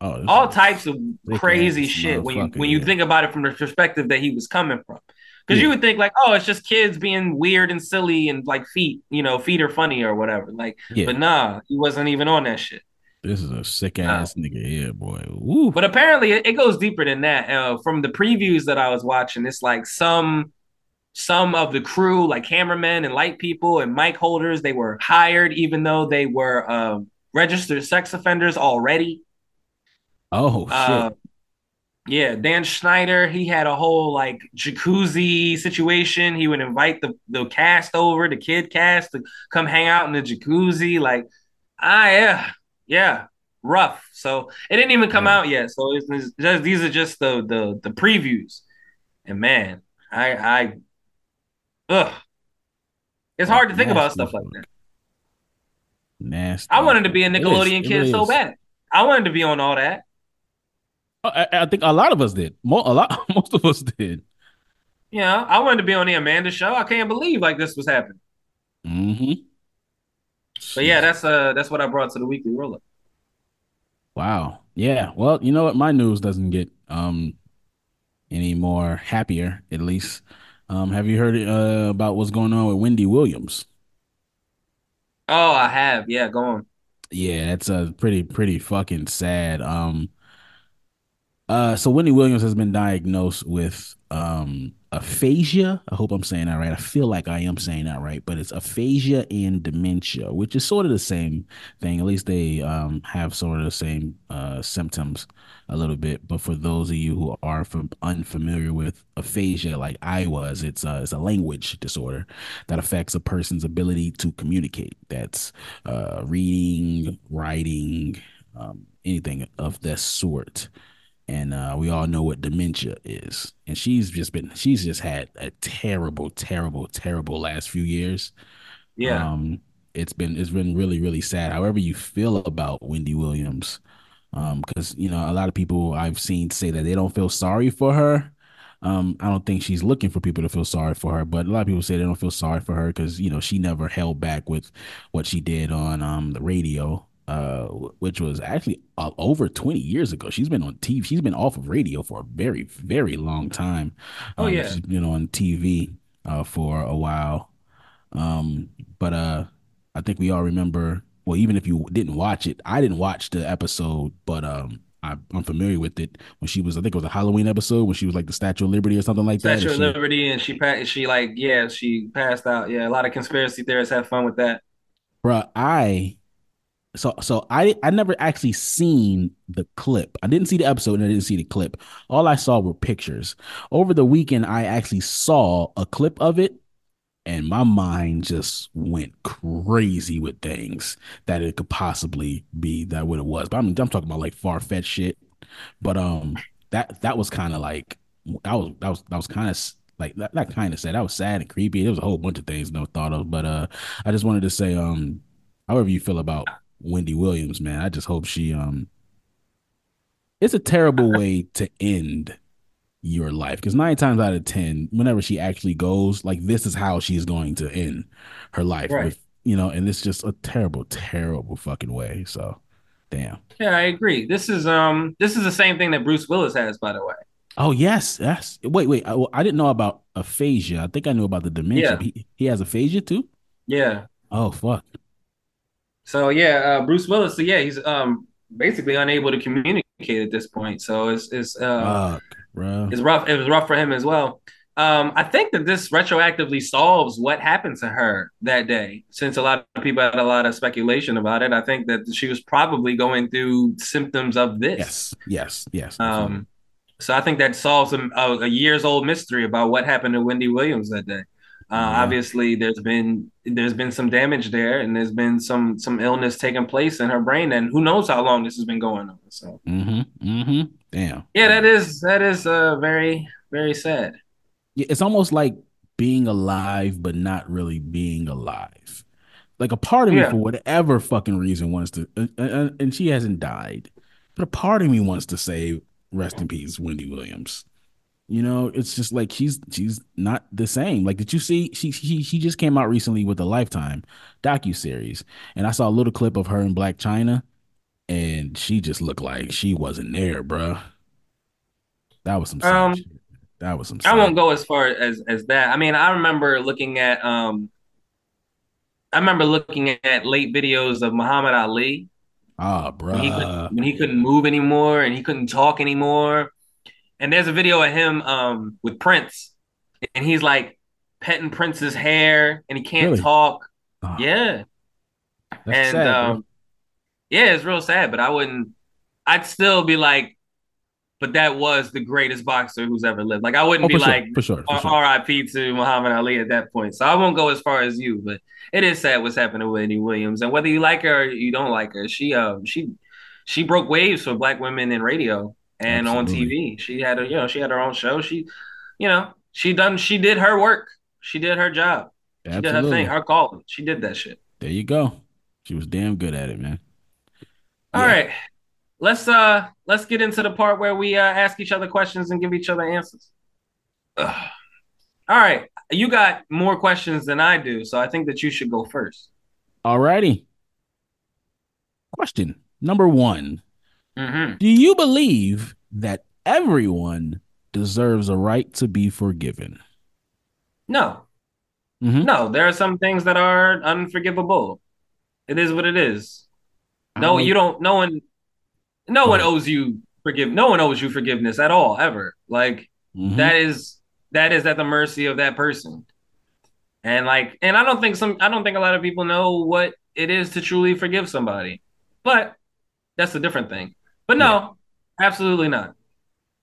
oh, all types of crazy shit when you when you yeah. think about it from the perspective that he was coming from. Because yeah. you would think like, oh, it's just kids being weird and silly and like feet, you know, feet are funny or whatever. Like, yeah. but nah, he wasn't even on that shit. This is a sick ass nigga here, boy. Woo. But apparently, it, it, goes deeper than that. Uh, from the previews that I was watching, it's like some some of the crew, like cameramen and light people and mic holders, they were hired even though they were um, registered sex offenders already. Oh uh, yeah, Dan Schneider, he had a whole like jacuzzi situation. He would invite the, the cast over, the kid cast to come hang out in the jacuzzi. Like, ah, yeah, yeah, rough. So it didn't even come yeah. out yet. So it's, it's just, these are just the the the previews. And man, I I Ugh. It's hard to think about stuff like that. Nasty. I wanted to be a Nickelodeon kid really so bad. I wanted to be on all that. Oh, I, I, think a lot of us did. More, a lot, most of us did. Yeah, I wanted to be on the Amanda show. I can't believe like this was happening. Mm-hmm. But yeah, that's uh that's what I brought to the weekly roll up. Wow. Yeah. Well, you know what? My news doesn't get um any more happier, at least. Um, have you heard uh, about what's going on with Wendy Williams? Oh, I have. Yeah, go on. Yeah, that's a pretty pretty fucking sad. Um, uh, so Wendy Williams has been diagnosed with um aphasia. I hope I'm saying that right. I feel like I am saying that right, but it's aphasia and dementia, which is sort of the same thing. At least they um have sort of the same uh symptoms a little bit. But for those of you who are from unfamiliar with aphasia, like I was, it's a it's a language disorder that affects a person's ability to communicate. That's uh reading, writing, um, anything of that sort and uh, we all know what dementia is. And she's just been she's just had a terrible, terrible, terrible last few years. Yeah. Um, it's been it's been really, really sad. However you feel about Wendy Williams, because um, you know a lot of people I've seen say that they don't feel sorry for her. Um, I don't think she's looking for people to feel sorry for her, but a lot of people say they don't feel sorry for her because you know she never held back with what she did on um the radio uh, which was actually uh, over 20 years ago. She's been on TV. She's been off of radio for a very, very long time. Um, oh yeah, she's been on TV uh, for a while. Um, but uh, I think we all remember. Well, even if you didn't watch it, I didn't watch the episode, but um, I, am familiar with it. When she was, I think it was a Halloween episode when she was like the Statue of Liberty or something like Statue that. Statue of Liberty, and she passed. She like, yeah, she passed out. Yeah, a lot of conspiracy theorists have fun with that. Bruh, I so so I I never actually seen the clip. I didn't see the episode and I didn't see the clip. All I saw were pictures. Over the weekend, I actually saw a clip of it, and my mind just went crazy with things that it could possibly be that what it was. But I'm I'm talking about like far fetched shit. But um, that that was kind of like that was that was that was kind of like that, that kind of sad. That was sad and creepy. There was a whole bunch of things no thought of. But uh, I just wanted to say um, however you feel about Wendy Williams, man. I just hope she um it's a terrible way to end your life because nine times out of ten, whenever she actually goes, like this is how she's going to end her life right. with you know, and it's just a terrible, terrible fucking way. So damn. Yeah, I agree. This is um this is the same thing that Bruce Willis has, by the way. Oh yes, yes. Wait, wait. I, I didn't know about aphasia. I think I knew about the dementia. Yeah. He, he has aphasia too. Yeah. Oh fuck. So yeah, uh, Bruce Willis. So yeah, he's um basically unable to communicate at this point. So it's it's uh, Fuck, it's rough. It was rough for him as well. Um, I think that this retroactively solves what happened to her that day, since a lot of people had a lot of speculation about it. I think that she was probably going through symptoms of this. Yes, yes, yes. Um, so I think that solves a, a years old mystery about what happened to Wendy Williams that day. Uh, yeah. Obviously, there's been there's been some damage there, and there's been some some illness taking place in her brain, and who knows how long this has been going on. So, mm-hmm, mm-hmm. damn, yeah, that is that is uh, very very sad. Yeah, it's almost like being alive, but not really being alive. Like a part of yeah. me, for whatever fucking reason, wants to, uh, uh, and she hasn't died, but a part of me wants to say, "Rest in peace, Wendy Williams." You know, it's just like she's she's not the same. Like, did you see she she she just came out recently with a Lifetime docu series, and I saw a little clip of her in Blac Chyna, and she just looked like she wasn't there, bruh. That was some. Um, shit. that was some. I won't go as far as as that. I mean, I remember looking at um, I remember looking at late videos of Muhammad Ali. Ah, bro. When, when he couldn't move anymore and he couldn't talk anymore and there's a video of him um, with Prince, and he's like petting Prince's hair, and he can't really? talk. Oh. Yeah, That's and sad, um, yeah, it's real sad. But I wouldn't. I'd still be like, but that was the greatest boxer who's ever lived. Like I wouldn't oh, be sure, like, for sure, for sure. R.I.P. to Muhammad Ali at that point. So I won't go as far as you, but it is sad what's happening with Wendy Williams, and whether you like her or you don't like her, she um she she broke waves for black women in radio and Absolutely. on TV. She had a you know she had her own show. She, you know, she done she did her work. She did her job. She did her thing. Her calling. She did that shit. There you go. She was damn good at it, man. All yeah. right, let's uh let's get into the part where we uh, ask each other questions and give each other answers. Ugh. All right, you got more questions than I do, so I think that you should go first. All righty. Question number one Mm-hmm. Do you believe that everyone deserves a right to be forgiven? No. Mm-hmm. No, there are some things that are unforgivable. It is what it is. No, I- you don't. No one, no one owes you forgive. No one owes you forgiveness at all, ever. Like Mhm. that is that is at the mercy of that person. And like, and I don't think some, I don't think a lot of people know what it is to truly forgive somebody. But that's a different thing. But no, absolutely not.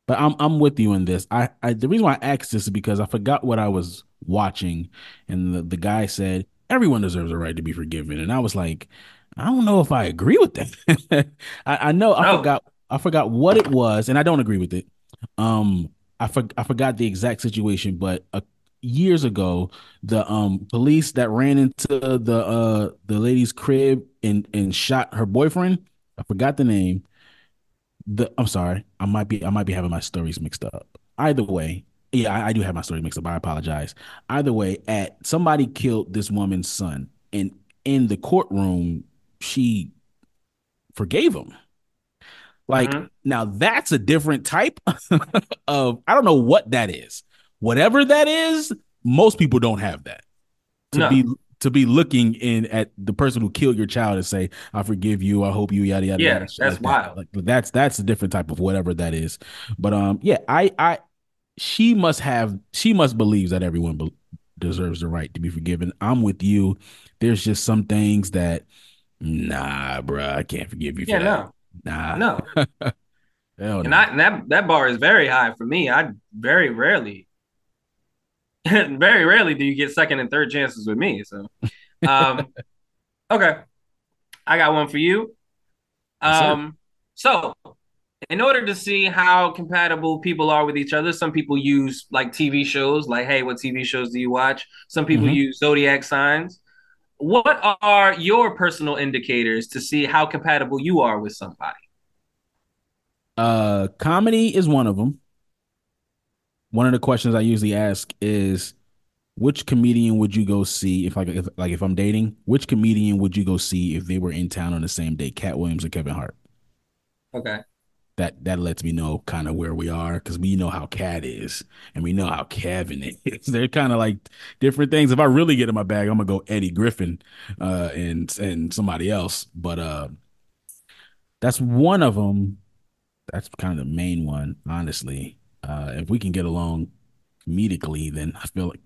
But I'm I'm with you in this. I, I the reason why I asked this is because I forgot what I was watching, and the, the guy said everyone deserves a right to be forgiven, and I was like, I don't know if I agree with that. I, I know I No. forgot I forgot what it was, and I don't agree with it. Um, I for, I forgot the exact situation, but uh, years ago, the um police that ran into the uh the lady's crib and and shot her boyfriend. I forgot the name the I'm sorry, I might be I might be having my stories mixed up. Either way, yeah, I, I do have my story mixed up. I apologize. Either way, at somebody killed this woman's son, and in the courtroom, she forgave him. Like Mhm. now, that's a different type of I don't know what that is. Whatever that is, most people don't have that to No. be to be looking in at the person who killed your child and say, "I forgive you. I hope you." Yada yada. Yeah, yada, that's like that. wild. Like that's that's a different type of whatever that is. But um, yeah, I I she must have she must believe that everyone be- deserves the right to be forgiven. I'm with you. There's just some things that nah, bruh, I can't forgive you for Yeah, that. no, Nah, no. hell And no. I and that that bar is very high for me. I very rarely, very rarely do you get second and third chances with me. So, um, okay, I got one for you. Um, so in order to see how compatible people are with each other, some people use like TV shows, like, hey, what TV shows do you watch? Some people Mhm. use zodiac signs. What are your personal indicators to see how compatible you are with somebody? Uh, comedy is one of them. One of the questions I usually ask is, which comedian would you go see if like if like if I'm dating? Which comedian would you go see if they were in town on the same day? Katt Williams or Kevin Hart? Okay. That that lets me know kind of where we are because we know how Katt is and we know how Kevin is. They're kind of like different things. If I really get in my bag, I'm gonna go Eddie Griffin, uh, and and somebody else. But uh, that's one of them. That's kind of the main one, honestly. Uh, if we can get along comedically, then I feel like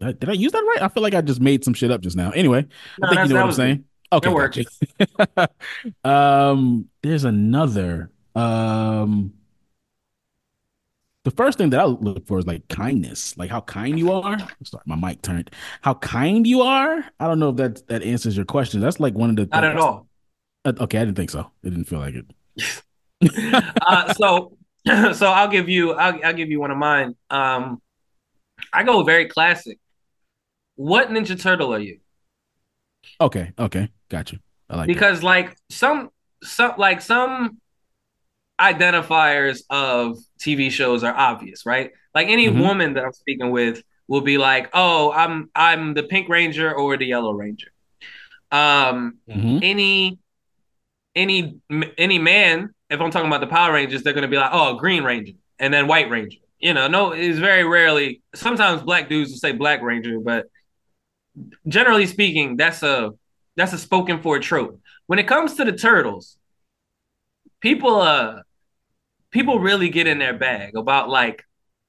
did I, use that right? I feel like I just made some shit up just now. Anyway, No, I think you know what I'm saying. Okay, gotcha. um, there's another. Um, the first thing that I look for is like kindness, like how kind you are. Sorry, my mic turned. How kind you are. I don't know if that that answers your question. That's like one of the Not at all. Uh, Okay, I didn't think so. It didn't feel like it. uh, so so I'll give you I'll, I'll give you one of mine. Um, I go very classic. What Ninja Turtle are you? Okay, okay, got you. I like that. Because like some some like some identifiers of TV shows are obvious, right? Like any Mhm. woman that I'm speaking with will be like, "Oh, I'm I'm the Pink Ranger or the Yellow Ranger." Um, Mhm. any any any man, if I'm talking about the Power Rangers, they're gonna be like, "Oh, Green Ranger," and then White Ranger. You know, no, it's very rarely. Sometimes black dudes will say Black Ranger, but generally speaking, that's a that's a spoken for trope. When it comes to the turtles, people uh people really get in their bag about like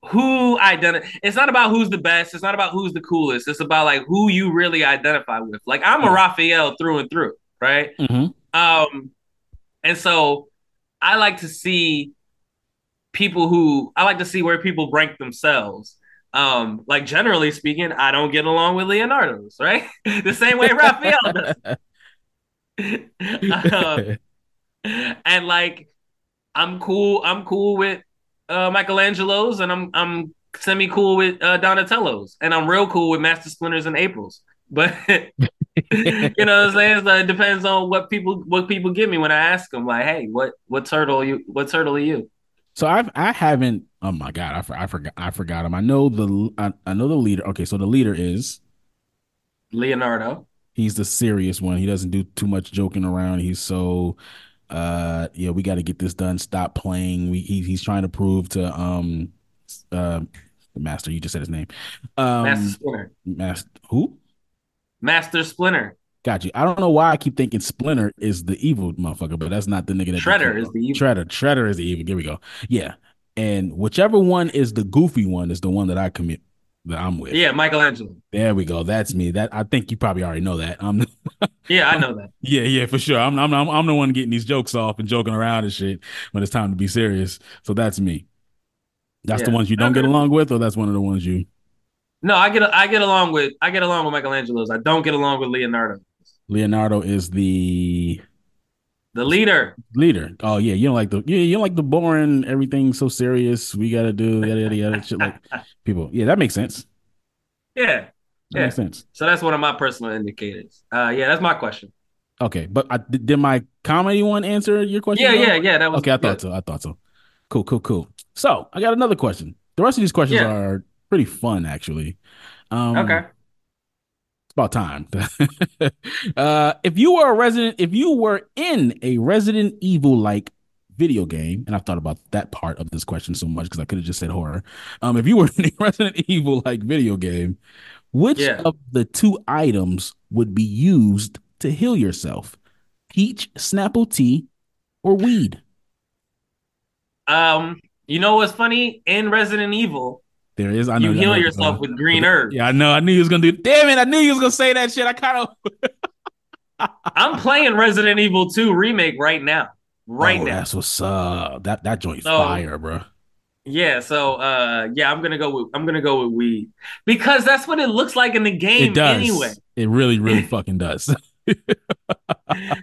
who identify it's not about who's the best it's not about who's the coolest it's about like who you really identify with like i'm a raphael through and through right Mhm. um and so i like to see people who i like to see where people rank themselves um like generally speaking i don't get along with leonardo's right the same way raphael does um, and like I'm cool. I'm cool with uh, Michelangelo's, and I'm I'm semi cool with uh, Donatello's, and I'm real cool with Master Splinters and April's. But you know what I'm saying? So it depends on what people what people give me when I ask them. Like, hey, what what turtle you? What turtle are you? So I've I haven't. Oh my god, I, for, I forgot. I forgot him. I know the I, I know the leader. Okay, so the leader is Leonardo. he's the serious one. He doesn't do too much joking around. He's so uh yeah, we got to get this done. Stop playing. We he, he's trying to prove to um uh the master. You just said his name. Um Master Splinter. master who? Master Splinter. Got you. I don't know why I keep thinking Splinter is the evil motherfucker, but that's not the nigga that Shredder is the evil. Shredder. Shredder is the evil. Here we go. Yeah. And whichever one is the goofy one is the one that I commit that I'm with. Yeah, Michelangelo. There we go. That's me. That I think you probably already know that. Um Yeah, I know that. Yeah, yeah, for sure. I'm, I'm I'm I'm the one getting these jokes off and joking around and shit when it's time to be serious. So that's me. That's the ones you don't get along with, or that's one of the ones you No, I get I get along with I get along with Michelangelo's. I don't get along with Leonardo, Leonardo is the the leader. leader. Oh yeah, you don't like the yeah, you don't like the boring everything so serious. We gotta do yada yada yada shit like people. Yeah, that makes sense. Yeah. That Yeah. makes sense. So that's one of my personal indicators. Uh, yeah, that's my question. Okay, but I, did my comedy one answer your question? Yeah, though? yeah, yeah. That was Okay, I thought good. so. I thought so. Cool, cool, cool. So I got another question. The rest of these questions Yeah. are pretty fun, actually. Um, Okay. it's about time. uh, if you were a resident, if you were in a Resident Evil like video game, and I've thought about that part of this question so much because I could have just said horror. Um, if you were in a Resident Evil like video game, which Yeah. of the two items would be used to heal yourself? Peach, Snapple tea, or weed? Um, you know what's funny? In Resident Evil, There is. I know. you heal know- yourself uh, with green herbs. Yeah, I know. I knew he was gonna do. Damn it! I knew he was gonna say that shit. I kind of. I'm playing Resident Evil 2 remake right now. Right oh, now. That's what's up. That that joint's So- fire, bro. Yeah, so uh yeah, I'm gonna go with I'm gonna go with weed. Because that's what it looks like in the game It does. anyway. It really, really fucking does.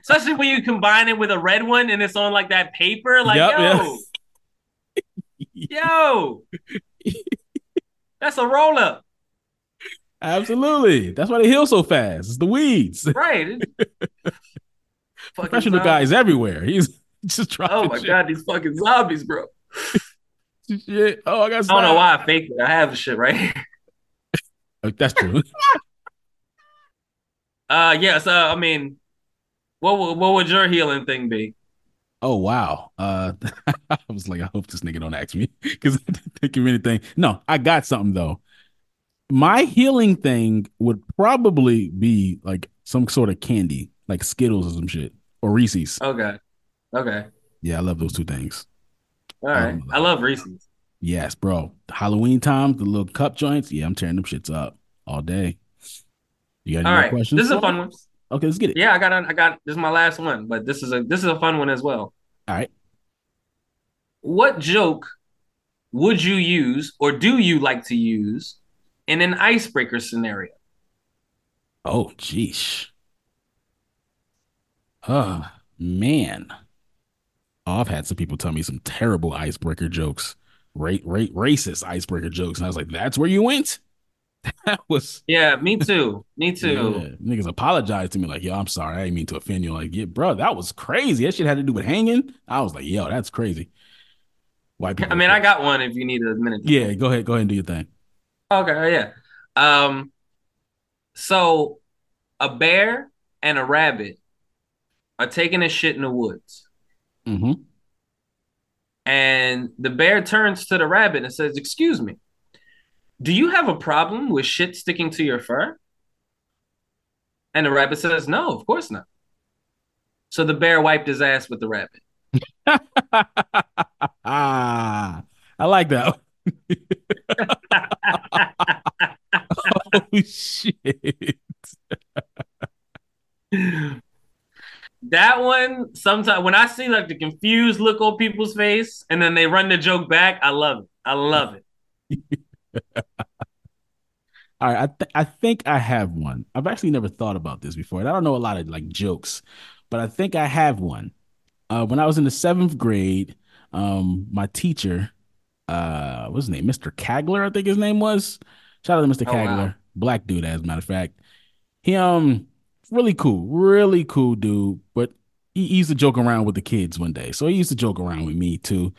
Especially when you combine it with a red one and it's on like that paper. Like, Yep, yo, yo. That's a roll up. Absolutely. That's why they heal so fast. It's the weeds. Right. Professional zombies. guys everywhere. He's just dropping Oh my shit. god, these fucking zombies, bro. shit. Oh, I got. I don't know why I faked it. I have the shit right here. Oh, That's true. Uh yeah, so I mean, what would what would your healing thing be? Oh wow. Uh I was like, I hope this nigga don't ask me because I didn't think of anything. No, I got something though. My healing thing would probably be like some sort of candy, like Skittles or some shit. Or Reese's. Okay. Okay. Yeah, I love those two things. All right. Um, I love Reese's. Yes, bro. Halloween time, the little cup joints. Yeah, I'm tearing them shits up all day. You got any All more right. questions? This is a fun one. Okay, let's get it. Yeah, I got I got this is my last one, but this is a this is a fun one as well. All right. What joke would you use or do you like to use in an icebreaker scenario? Oh, jeez. Oh, uh, man. Oh, I've had some people tell me some terrible icebreaker jokes, ra- ra- racist icebreaker jokes. And I was like, that's where you went? That was. Yeah, me too. Me too. Yeah. Niggas apologized to me, like, yo, I'm sorry. I didn't mean to offend you. Like, yeah, bro, that was crazy. That shit had to do with hanging. I was like, yo, that's crazy. White people. I mean, I got one if you need a minute. Yeah, go ahead. Go ahead and do your thing. Okay, yeah. Um, so a bear and a rabbit are taking a shit in the woods, Mm-hmm. and the bear turns to the rabbit and says, "Excuse me, do you have a problem with shit sticking to your fur?" And the rabbit says, "No, of course not." So the bear wiped his ass with the rabbit. ah, I like that. oh shit! That one, sometimes when I see like the confused look on people's face and then they run the joke back, I love it. I love it. All right, I th- I think I have one. I've actually never thought about this before, and I don't know a lot of like jokes, but I think I have one. Uh, when I was in the seventh grade, um, my teacher, uh, what's his name, Mr. Kagler, I think his name was. Shout out to Mr. Oh, Kagler, wow. black dude, as a matter of fact. He um, really cool, really cool dude, but he, he used to joke around with the kids one day, so he used to joke around with me too.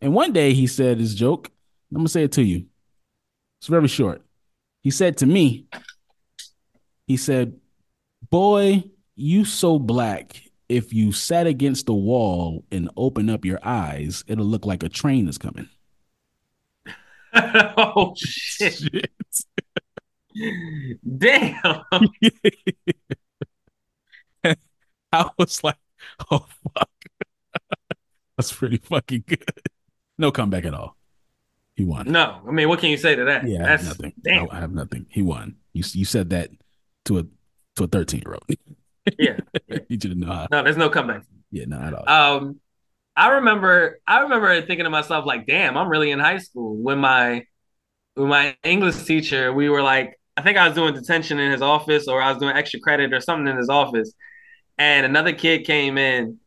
And one day he said his joke. I'm gonna say it to you. It's very short. He said to me, he said, Boy, you so black. If you sat against the wall and open up your eyes, it'll look like a train is coming. oh shit. Damn. I was like, oh fuck, that's pretty fucking good. No comeback at all. He won. No, I mean, what can you say to that? Yeah, I that's have nothing. damn. I have nothing. He won. You you said that to a to a thirteen year old. Yeah, you didn't know how. no, there's no comeback. Yeah, not at all. Um, I remember, I remember thinking to myself, like, damn, I'm really in high school. When my, when my English teacher, we were like, I think I was doing detention in his office, or I was doing extra credit or something in his office, and another kid came in,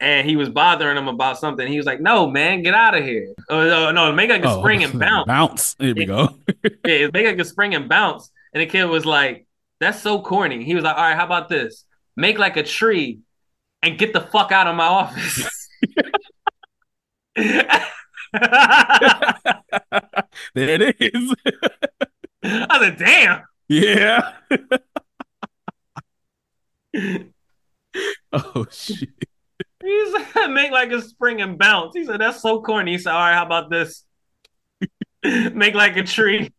and he was bothering him about something. He was like, "No, man, get out of here!" Oh, no, no, make like a Oh, spring and bounce. Bounce. There we go. Yeah, make like a spring and bounce. And the kid was like, "That's so corny." He was like, "All right, how about this? Make like a tree and get the fuck out of my office." there it is. I said, "Damn." yeah. oh shit. He said, "Make like a spring and bounce." He said, "That's so corny." He said, "All right, how about this? Make like a tree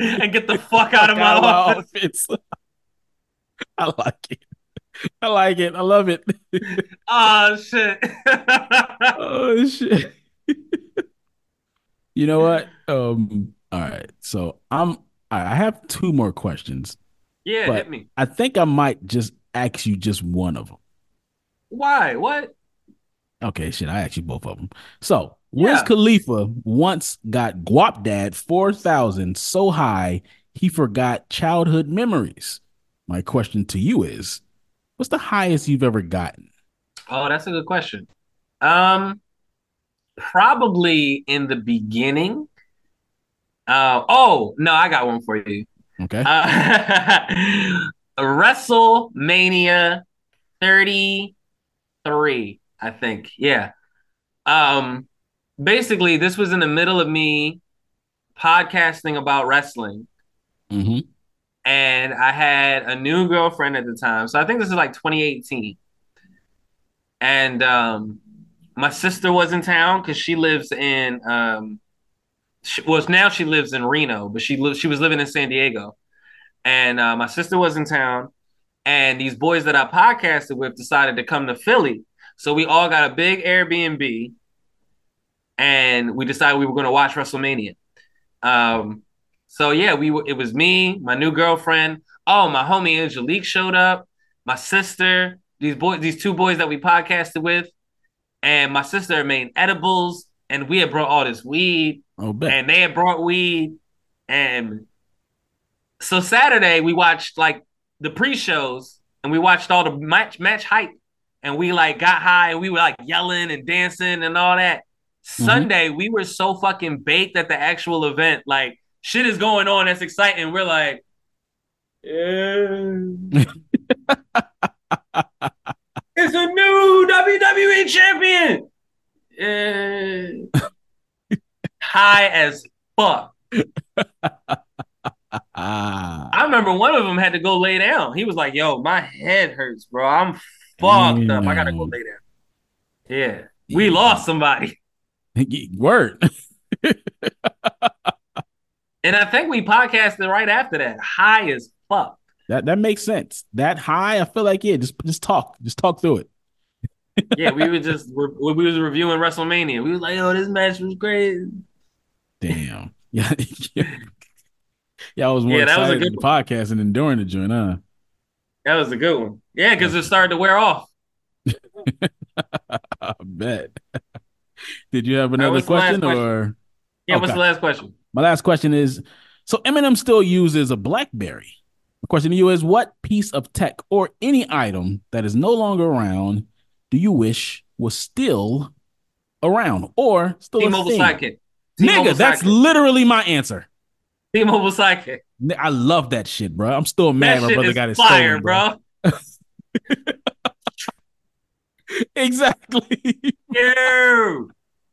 and get the fuck out of my Out of my office." office. I like it. I like it. I love it. Oh shit. oh shit. you know what? Um. All right. So I'm. I have two more questions. yeah, hit me. I think I might just ask you just one of them. Why? What? Okay, shit. I asked you both of them. So Wiz Yeah. Khalifa once got Guapdad four thousand so high he forgot childhood memories. My question to you is, what's the highest you've ever gotten? Oh, that's a good question. Um, probably in the beginning. Uh, oh no, I got one for you. Okay. Uh, WrestleMania 33, I think. Yeah. Um, basically, this was in the middle of me podcasting about wrestling, hmm and I had a new girlfriend at the time. So I think this is like 2018. And um, my sister was in town because she lives in um, she, well now she lives in Reno, but she li- she was living in San Diego. And uh, my sister was in town, and these boys that I podcasted with decided to come to Philly. So we all got a big Airbnb, and we decided we were going to watch WrestleMania. Um, so yeah, we it was me, my new girlfriend. Oh, my homie Angelique showed up. My sister, these boys, these two boys that we podcasted with, and my sister made edibles, and we had brought all this weed, Oh, and they had brought weed, and so Saturday we watched like the pre-shows, and we watched all the match match hype, and we like got high, and we were like yelling and dancing and all that. Mm-hmm. Sunday we were so fucking baked at the actual event, like shit is going on that's exciting. We're like, yeah. it's a new WWE champion. Yeah. High as fuck. ah. I remember one of them had to go lay down. He was like, "Yo, my head hurts, bro. I'm fucked up. I gotta go lay down." Yeah, we Yeah. lost somebody, Word. and I think we podcasted right after that. High as fuck. That that makes sense. That high, I feel like yeah. Just just talk. Just talk through it. Yeah, we were just we we was reviewing WrestleMania. We was like, "Yo, this match was great." Damn. Yeah. Yeah. I was more Yeah, that was a excited good podcast and enduring the joint, huh? That was a good one. Yeah, because it started to wear off. I bet. Did you have another last question, question? or Yeah, what's the last question? my last question is so Eminem still uses a BlackBerry. The question to you is what piece of tech or any item that is no longer around do you wish was still around or still a T-Mobile thing? Sidekick. T-Mobile Nigga, that's literally my answer. T-Mobile Sidekick. N- I love that shit, bro. I'm still mad my brother got his fire, stolen, bro. bro. Exactly. Ew.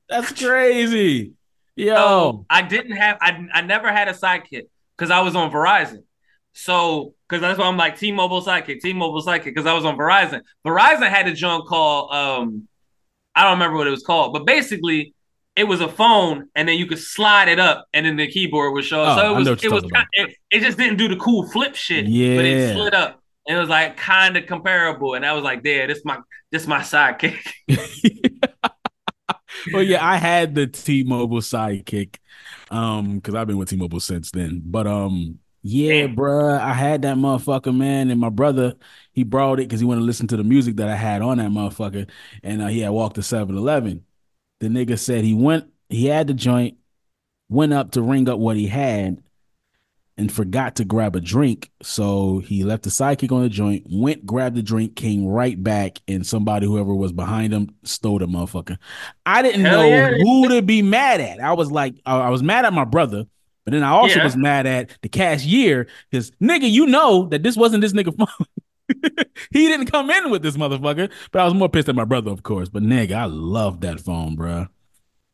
That's crazy. Yo. So I didn't have I I never had a sidekick because I was on Verizon. So because that's why I'm like T-Mobile sidekick, T-Mobile sidekick, because I was on Verizon. Verizon had a joint call. um I don't remember what it was called, but basically it was a phone and then you could slide it up and then the keyboard would show up. Oh, so it was it was about. it, it just didn't do the cool flip shit, Yeah, but it slid up. and it was like kind of comparable, and I was like, "There, this my this my sidekick." well, yeah, I had the T-Mobile sidekick, um, because I've been with T-Mobile since then. But um, yeah, bruh, I had that motherfucker, man, and my brother he brought it because he wanted to listen to the music that I had on that motherfucker, and uh, he had walked to 7-Eleven. The nigga said he went, he had the joint, went up to ring up what he had, and forgot to grab a drink. So he left the sidekick on the joint, went, grabbed the drink, came right back, and somebody, whoever was behind him, stole the motherfucker. I didn't Hell know yeah. who to be mad at. I was like, I was mad at my brother, but then I also Yeah. was mad at the cashier because nigga, you know that this wasn't this nigga phone. he didn't come in with this motherfucker, but I was more pissed at my brother, of course. But nigga, I love that phone, bro.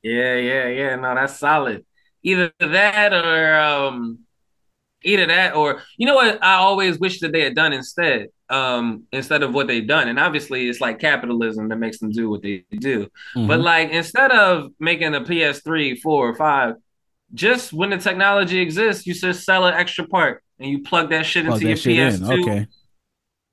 Yeah, yeah, yeah. No, that's solid. Either that or um either that or you know what I always wish that they had done instead. Um, instead of what they've done. And obviously it's like capitalism that makes them do what they do. But Mhm. like instead of making a PS3, four, or five, just when the technology exists, you just sell an extra part and you plug that shit Plug into your shit in. PS2. Okay.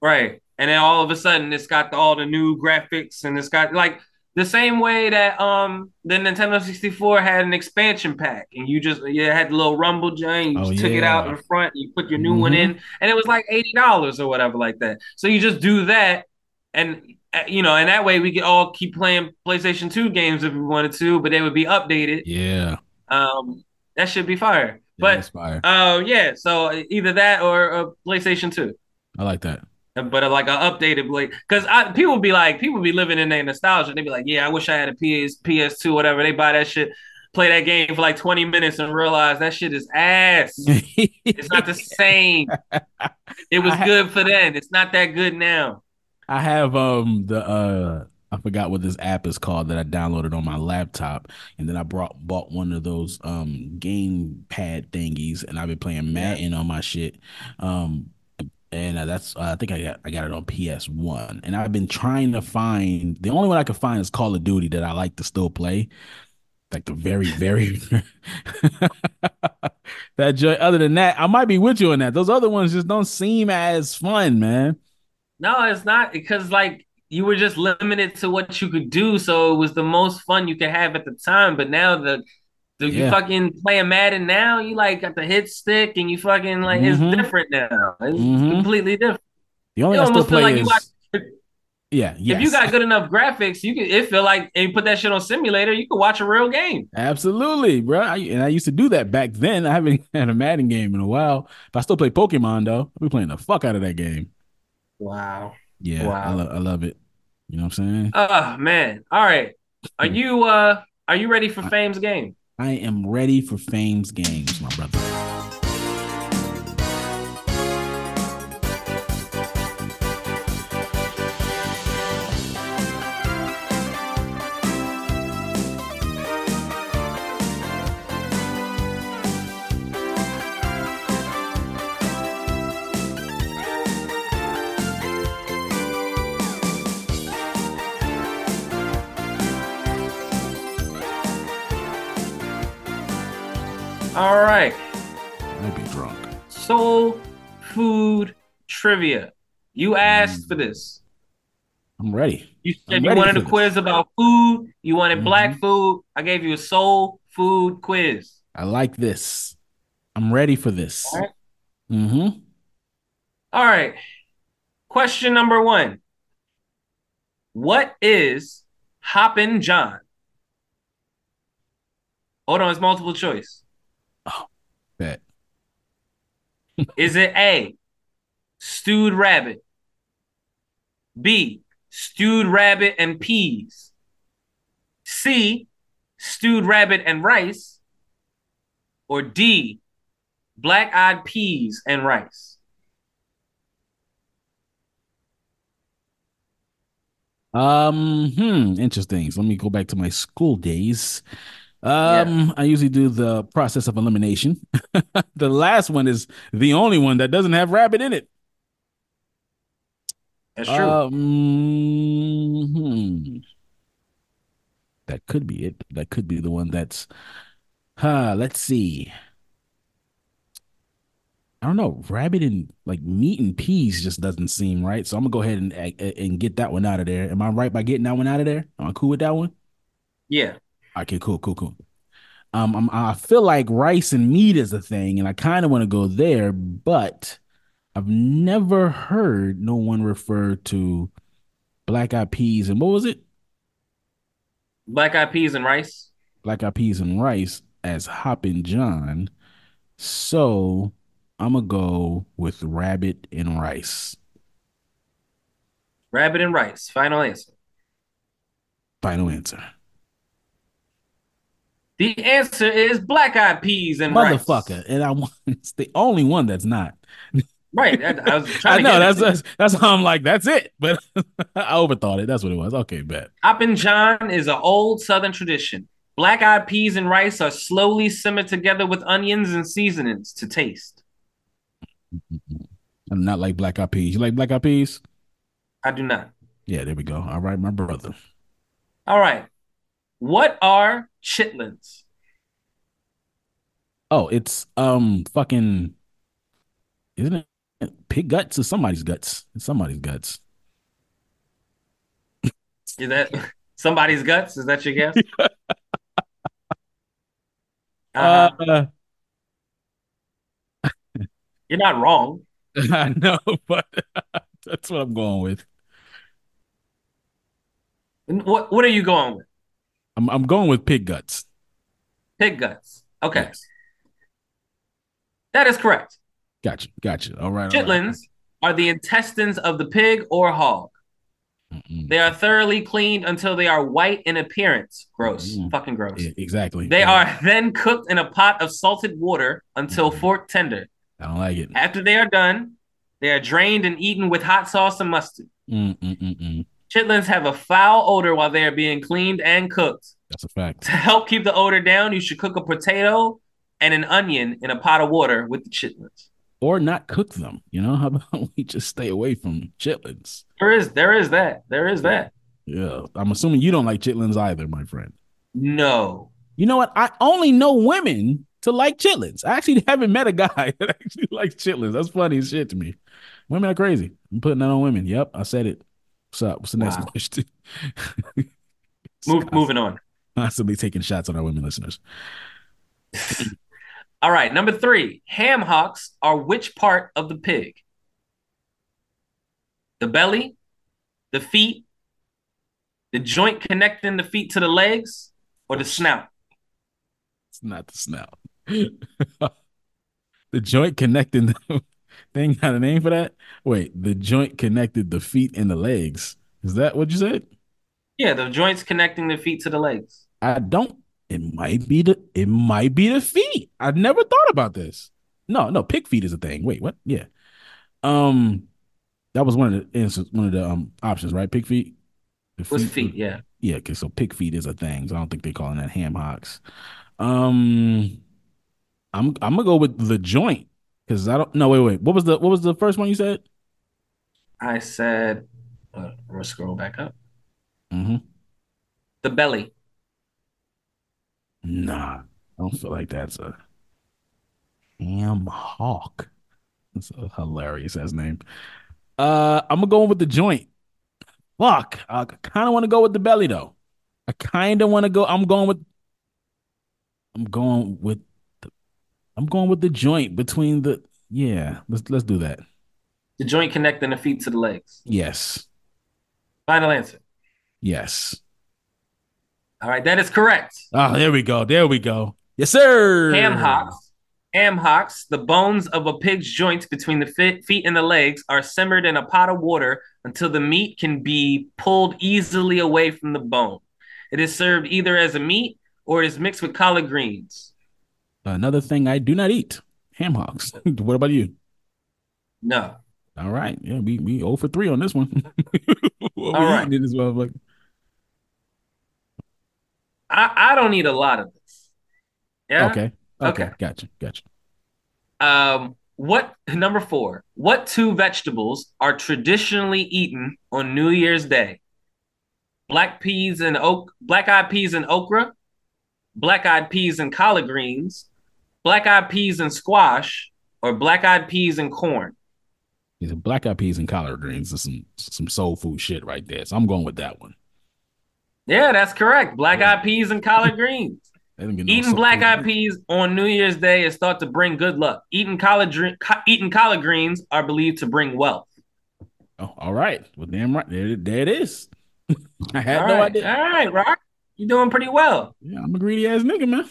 Right. And then all of a sudden it's got the, all the new graphics and it's got like the same way that um the Nintendo 64 had an expansion pack and you just you had the little rumble joint, you Oh, just took it out in front, you put your new one Mhm. in, and it was like $80 or whatever like that. So you just do that and uh, you know, and that way we could all keep playing PlayStation 2 games if we wanted to, but they would be updated. Yeah. Um that should be fire. Yeah, that's But fire. oh yeah, so either that or uh, PlayStation 2 I like that. But uh, like an updated Blade. Because I people be like, people be living in their nostalgia. They be like, yeah, I wish I had a PS PS2, whatever. They buy that shit, play that game for like 20 minutes and realize that shit is ass. it's not the same. It was I ha- good for then. It's not that good now. I have um the uh I forgot what this app is called that I downloaded on my laptop, and then I brought bought one of those um game pad thingies, and I've been playing Madden on my shit. Um, and uh, that's uh, I think I got I got it on PS One, and I've been trying to find the only one I can find is Call of Duty that I like to still play. Like the very, very that joy. Other than that, I might be with you on that. Those other ones just don't seem as fun, man. No, it's not because like you were just limited to what you could do, so it was the most fun you could have at the time. But now the you Yeah. fucking playing Madden now, you like got the hit stick and you fucking like Mhm. it's different now. It's Mhm. completely different. The only You I still feel play like is you watch yeah, yes. if you got good enough graphics, you can. it feel like and you put that shit on simulator, you could watch a real game. Absolutely, bro. I, and I used to do that back then. I haven't had a Madden game in a while, but I still play Pokemon though. I'll be playing the fuck out of that game. Wow. Yeah, I, lo- I love it. You know what I'm saying? Oh man. All right. Are you uh are you ready for Fame's game? I am ready for Fame's games, my brother. All right. I'll be drunk. Soul food trivia. You asked for this. I'm ready. You I'm you wanted a this. quiz about food. You wanted Mhm. black food. I gave you a soul food quiz. I like this. I'm ready for this. All right. Mm-hmm. All right. Question number one. What is Hoppin' John? Hold on, it's multiple choice. Bet. Is it A, stewed rabbit? B, stewed rabbit and peas? C, stewed rabbit and rice? Or D, black eyed peas and rice? Um, hmm, interesting. So let me go back to my school days. Um, I usually do the process of elimination. the last one is the only one that doesn't have rabbit in it. That's true. Um, hmm. That could be it. That could be the one that's huh, let's see. I don't know, rabbit and like meat and peas just doesn't seem right. So I'm gonna go ahead and and get that one out of there. Am I right by getting that one out of there? Am I cool with that one? Yeah. Okay, cool, cool, cool. Um, I'm, I feel like rice and meat is a thing, and I kind of want to go there, but I've never heard no one refer to black eyed peas and what was it? Black eyed peas and rice. Black eyed peas and rice as Hoppin' John. So I'm gonna go with rabbit and rice. Rabbit and rice. Final answer. Final answer. The answer is black eyed peas and motherfucker, rice. and I want it's the only one that's not. Right, I, I was trying. I know that's, that's that's how I'm like that's it, but I overthought it. That's what it was. Okay, bet. Hoppin' John is an old Southern tradition. Black eyed peas and rice are slowly simmered together with onions and seasonings to taste. I'm not like black eyed peas. You like black eyed peas? I do not. Yeah, there we go. All right, my brother. All right. What are chitlins? Oh, it's um fucking isn't it pig guts or somebody's guts? It's somebody's guts. Is that somebody's guts? Is that your guess? Uh, Uh-huh. You're not wrong. I know, but that's what I'm going with. What What are you going with? I'm I'm going with pig guts. Pig guts. Okay, Yes. that is correct. Gotcha, gotcha. All right. all right. Chitlins are the intestines of the pig or hog. Mm-mm. They are thoroughly cleaned until they are white in appearance. Gross. Mm. Fucking gross. Yeah, exactly. They Yeah, are then cooked in a pot of salted water until Mhm. fork tender. I don't like it. After they are done, they are drained and eaten with hot sauce and mustard. Mm-mm-mm-mm. Chitlins have a foul odor while they are being cleaned and cooked. That's a fact. To help keep the odor down, you should cook a potato and an onion in a pot of water with the chitlins. Or not cook them. You know, how about we just stay away from chitlins? There is there is that. There is that. Yeah, I'm assuming you don't like chitlins either, my friend. No. You know what? I only know women to like chitlins. I actually haven't met a guy that actually likes chitlins. That's funny as shit to me. Women are crazy. I'm putting that on women. Yep, I said it. What's up? What's the next Wow. question? Move moving on. Constantly taking shots on our women listeners. All right, number three. Ham hocks are which part of the pig? The belly, the feet, the joint connecting the feet to the legs, or the snout? It's not the snout. the joint connecting the thing got a name for that? Wait, the joint connected the feet and the legs. Is that what you said? Yeah, the joints connecting the feet to the legs. I don't. It might be the. It might be the feet. I've never thought about this. No, no, pig feet is a thing. Wait, what? Yeah. Um, that was one of the answers. One of the um options, right? Pig feet. The What's feet? Yeah. Yeah. Okay. So pig feet is a thing. So I don't think they're calling that ham hocks. Um, I'm I'm gonna go with the joint because I don't. No, wait, wait. What was the what was the first one you said? I said, uh, I'm scroll back up. Mm-hmm. The belly. Nah, I don't feel like that's a ham hock. That's a hilarious ass name. Uh, I'm gonna go with the joint. Fuck, I kind of want to go with the belly though. I kind of want to go. I'm going with. I'm going with. I'm going with the joint between the. Yeah, let's let's do that. The joint connecting the feet to the legs. Yes, Final answer. yes. All right, that is correct. Oh, there we go. There we go. Yes, sir. Ham hocks. Ham hocks, the bones of a pig's joints between the feet and the legs, are simmered in a pot of water until the meat can be pulled easily away from the bone. It is served either as a meat or it is mixed with collard greens. Another thing I do not eat: ham hocks. what about you? No. All right. Yeah, we we 0 for 3 on this one. All right. this motherfucker? I, I don't eat a lot of this. Yeah. Okay. Okay. Okay. Gotcha. Gotcha. Um, what number four? What two vegetables are traditionally eaten on New Year's Day? Black peas and oak, black eyed peas and okra, black eyed peas and collard greens, black eyed peas and squash, or black eyed peas and corn? These are black eyed peas and collard greens. This is some some soul food shit right there. So I'm going with that one. Yeah, that's correct. Black eyed peas and collard greens. no Eating black eyed peas on New Year's Day is thought to bring good luck. Eating collard co- eating collard greens are believed to bring wealth. Oh, all right. Well, damn right. There, there it is. I had all no right. idea. All right, Roc. You're doing pretty well. Yeah, I'm a greedy ass nigga, man.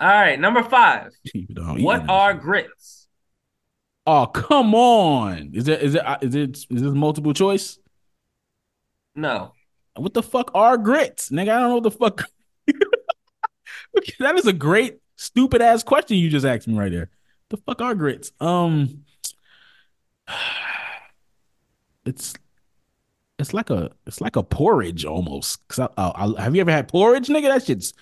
All right, number five. What are grits? Oh, come on. Is it is it is it is this multiple choice? No. What the fuck are grits? Nigga, I don't know what the fuck. that is a great stupid ass question you just asked me right there. The fuck are grits? Um it's it's like a it's like a porridge almost. Cause I, I, I, have you ever had porridge, nigga? That shit's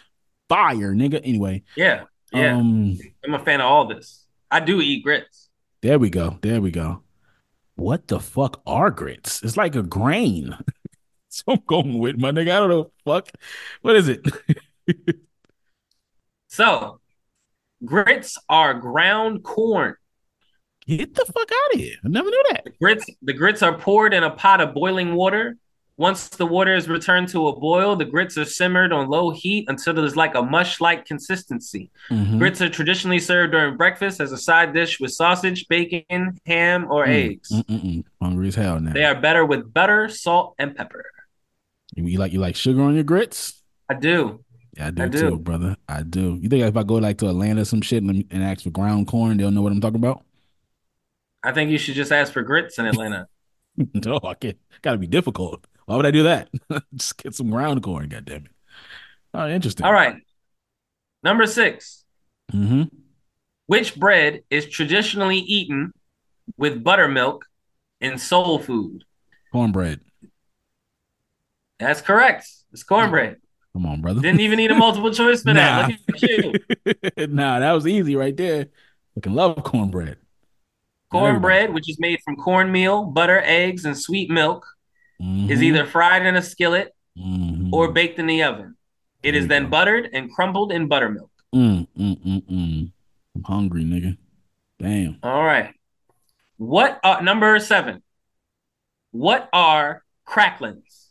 fire, nigga. Anyway, yeah, yeah. Um, I'm a fan of all this. I do eat grits. There we go. There we go. What the fuck are grits? It's like a grain. so I'm going with my nigga. I don't know. Fuck. What is it? so, grits are ground corn. Get the fuck out of here. I never knew that. The grits, the grits are poured in a pot of boiling water. Once the water is returned to a boil, the grits are simmered on low heat until there's like a mush-like consistency. Mm-hmm. Grits are traditionally served during breakfast as a side dish with sausage, bacon, ham, or mm. eggs. Mm-mm-mm. Hungry as hell now. They are better with butter, salt, and pepper. You like you like sugar on your grits? I do. Yeah, I do, I do. too, brother. I do. You think if I go like to Atlanta or some shit and, and ask for ground corn, they'll know what I'm talking about? I think you should just ask for grits in Atlanta. no, I can't. Gotta be difficult. Why would I do that? just get some ground corn. God damn it. Oh, interesting. All right. Number 6 mm-hmm. Which bread is traditionally eaten with buttermilk in soul food? Cornbread. That's correct. It's cornbread. Come on, brother. Didn't even need a multiple choice for nah. that. Nah, that was easy right there. Can love cornbread. Cornbread, which is made from cornmeal, butter, eggs, and sweet milk, mm-hmm. is either fried in a skillet mm-hmm. or baked in the oven. It is then buttered and crumbled in buttermilk. Mm, mm, mm, mm. I'm hungry, nigga. Damn. All right. What are number seven? What are cracklings?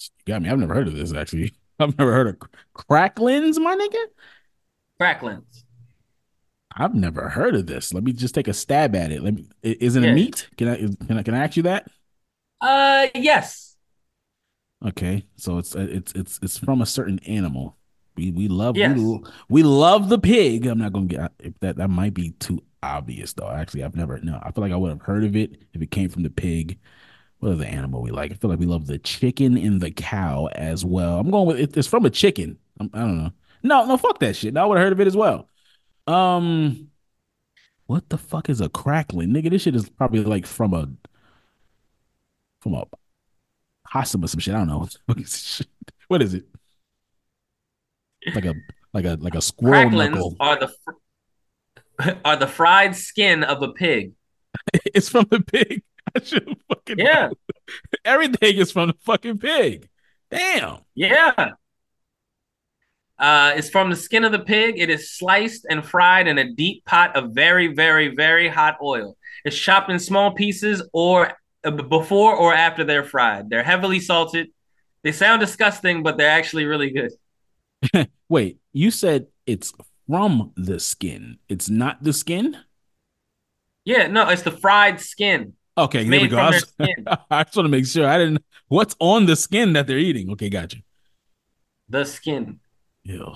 You got me. I've never heard of this actually. I've never heard of cracklings, my nigga. Cracklings. I've never heard of this. Let me just take a stab at it. Let me. Is it yeah. a meat? Can I can I can I ask you that? Uh, yes. Okay, so it's uh, it's it's it's from a certain animal. We we love yes. we, we love the pig. I'm not gonna get if that that might be too obvious though. Actually, I've never no. I feel like I would have heard of it if it came from the pig. What other animal we like? I feel like we love the chicken and the cow as well. I'm going with it, it's from a chicken. I'm, I do not know. No, no, fuck that shit. I would have heard of it as well. Um, what the fuck is a crackling, nigga? This shit is probably like from a from a possum or some shit. I don't know. what is it? Like a like a like a squirrel knuckle. Are the fr- are the fried skin of a pig? it's from the pig. I should fucking yeah. Know. Everything is from the fucking pig. Damn. Yeah. Uh, it's from the skin of the pig. It is sliced and fried in a deep pot of very, very, very hot oil. It's chopped in small pieces or uh, before or after they're fried. They're heavily salted. They sound disgusting, but they're actually really good. Wait, you said it's from the skin. It's not the skin? Yeah, no, it's the fried skin. Okay, there we go. I, was, I just want to make sure I didn't. What's on the skin that they're eating? Okay, gotcha. The skin. Ew.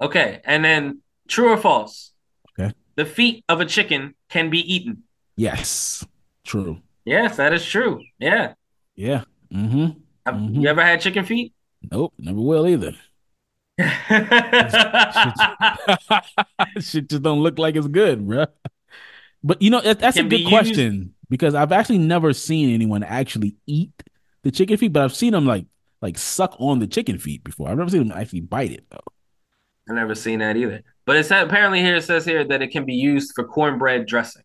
Okay, and then true or false? Okay. The feet of a chicken can be eaten. Yes. True. Yes, that is true. Yeah. Yeah. Mm-hmm. Have mm-hmm. you ever had chicken feet? Nope, never will either. shit just don't look like it's good, bro. But you know that, that's a good question used... because I've actually never seen anyone actually eat the chicken feet, but I've seen them like like suck on the chicken feet before. I've never seen them actually bite it though. I've never seen that either. But it's apparently here it says here that it can be used for cornbread dressing.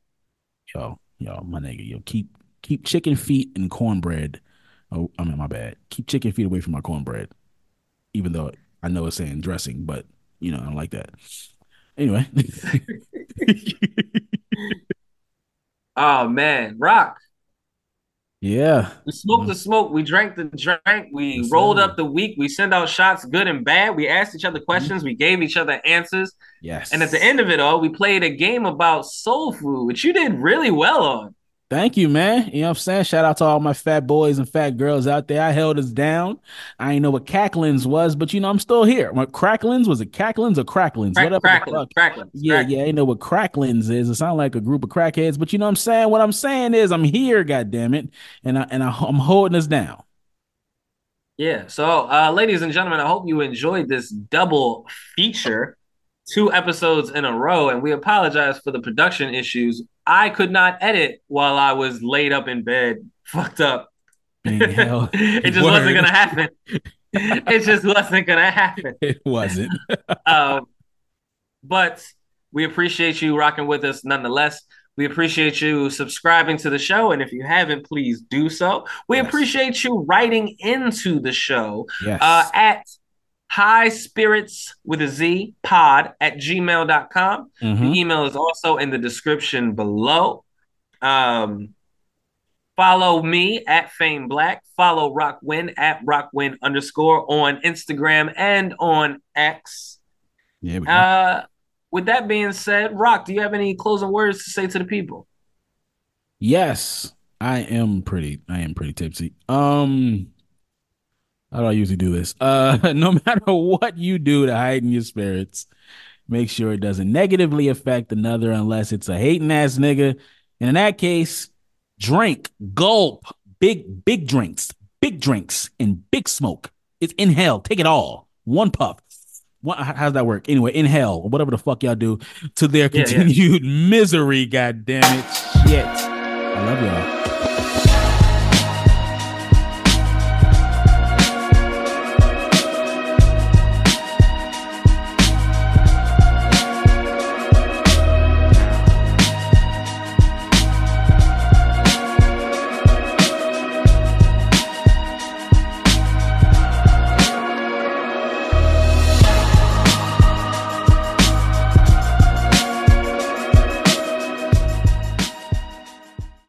Yo, yo, my nigga, yo, keep keep chicken feet and cornbread. Oh, I mean my bad. Keep chicken feet away from my cornbread. Even though I know it's saying dressing, but you know, I don't like that. Anyway. oh man, Roc. Yeah. We smoked the smoke. We drank the drink. We yes, rolled sir. up the week. We send out shots, good and bad. We asked each other mm-hmm. questions. We gave each other answers. Yes. And at the end of it all, we played a game about soul food, which you did really well on. Thank you, man. You know what I'm saying? Shout out to all my fat boys and fat girls out there. I held us down. I ain't know what cacklins was, but you know, I'm still here. What cracklins was it cacklins or cracklins? Crack, Whatever. Cracklins, cracklins, yeah, cracklins. yeah. I know what cracklins is. It sounds like a group of crackheads, but you know what I'm saying? What I'm saying is I'm here, God damn it. And I and I, I'm holding us down. Yeah. So uh, ladies and gentlemen, I hope you enjoyed this double feature two episodes in a row, and we apologize for the production issues. I could not edit while I was laid up in bed, fucked up. it just Word. wasn't gonna happen. it just wasn't gonna happen. It wasn't. um, but we appreciate you rocking with us nonetheless. We appreciate you subscribing to the show. And if you haven't, please do so. We yes. appreciate you writing into the show yes. uh, at high spirits with a Z pod at gmail.com. Mm-hmm. The email is also in the description below. Um, follow me at Fame Black. Follow Roc Wynn at Roc Wynn underscore on Instagram and on X. Yeah. Uh, with that being said, Roc, do you have any closing words to say to the people? Yes, I am pretty. I am pretty tipsy. Um, how do I usually do this? Uh, no matter what you do to heighten your spirits, make sure it doesn't negatively affect another unless it's a hating ass nigga. And in that case, drink, gulp, big, big drinks, big drinks, and big smoke. It's inhale, take it all. One puff. What, how's that work? Anyway, inhale, whatever the fuck y'all do to their continued yeah, yeah. misery. God damn it. Shit. I love y'all.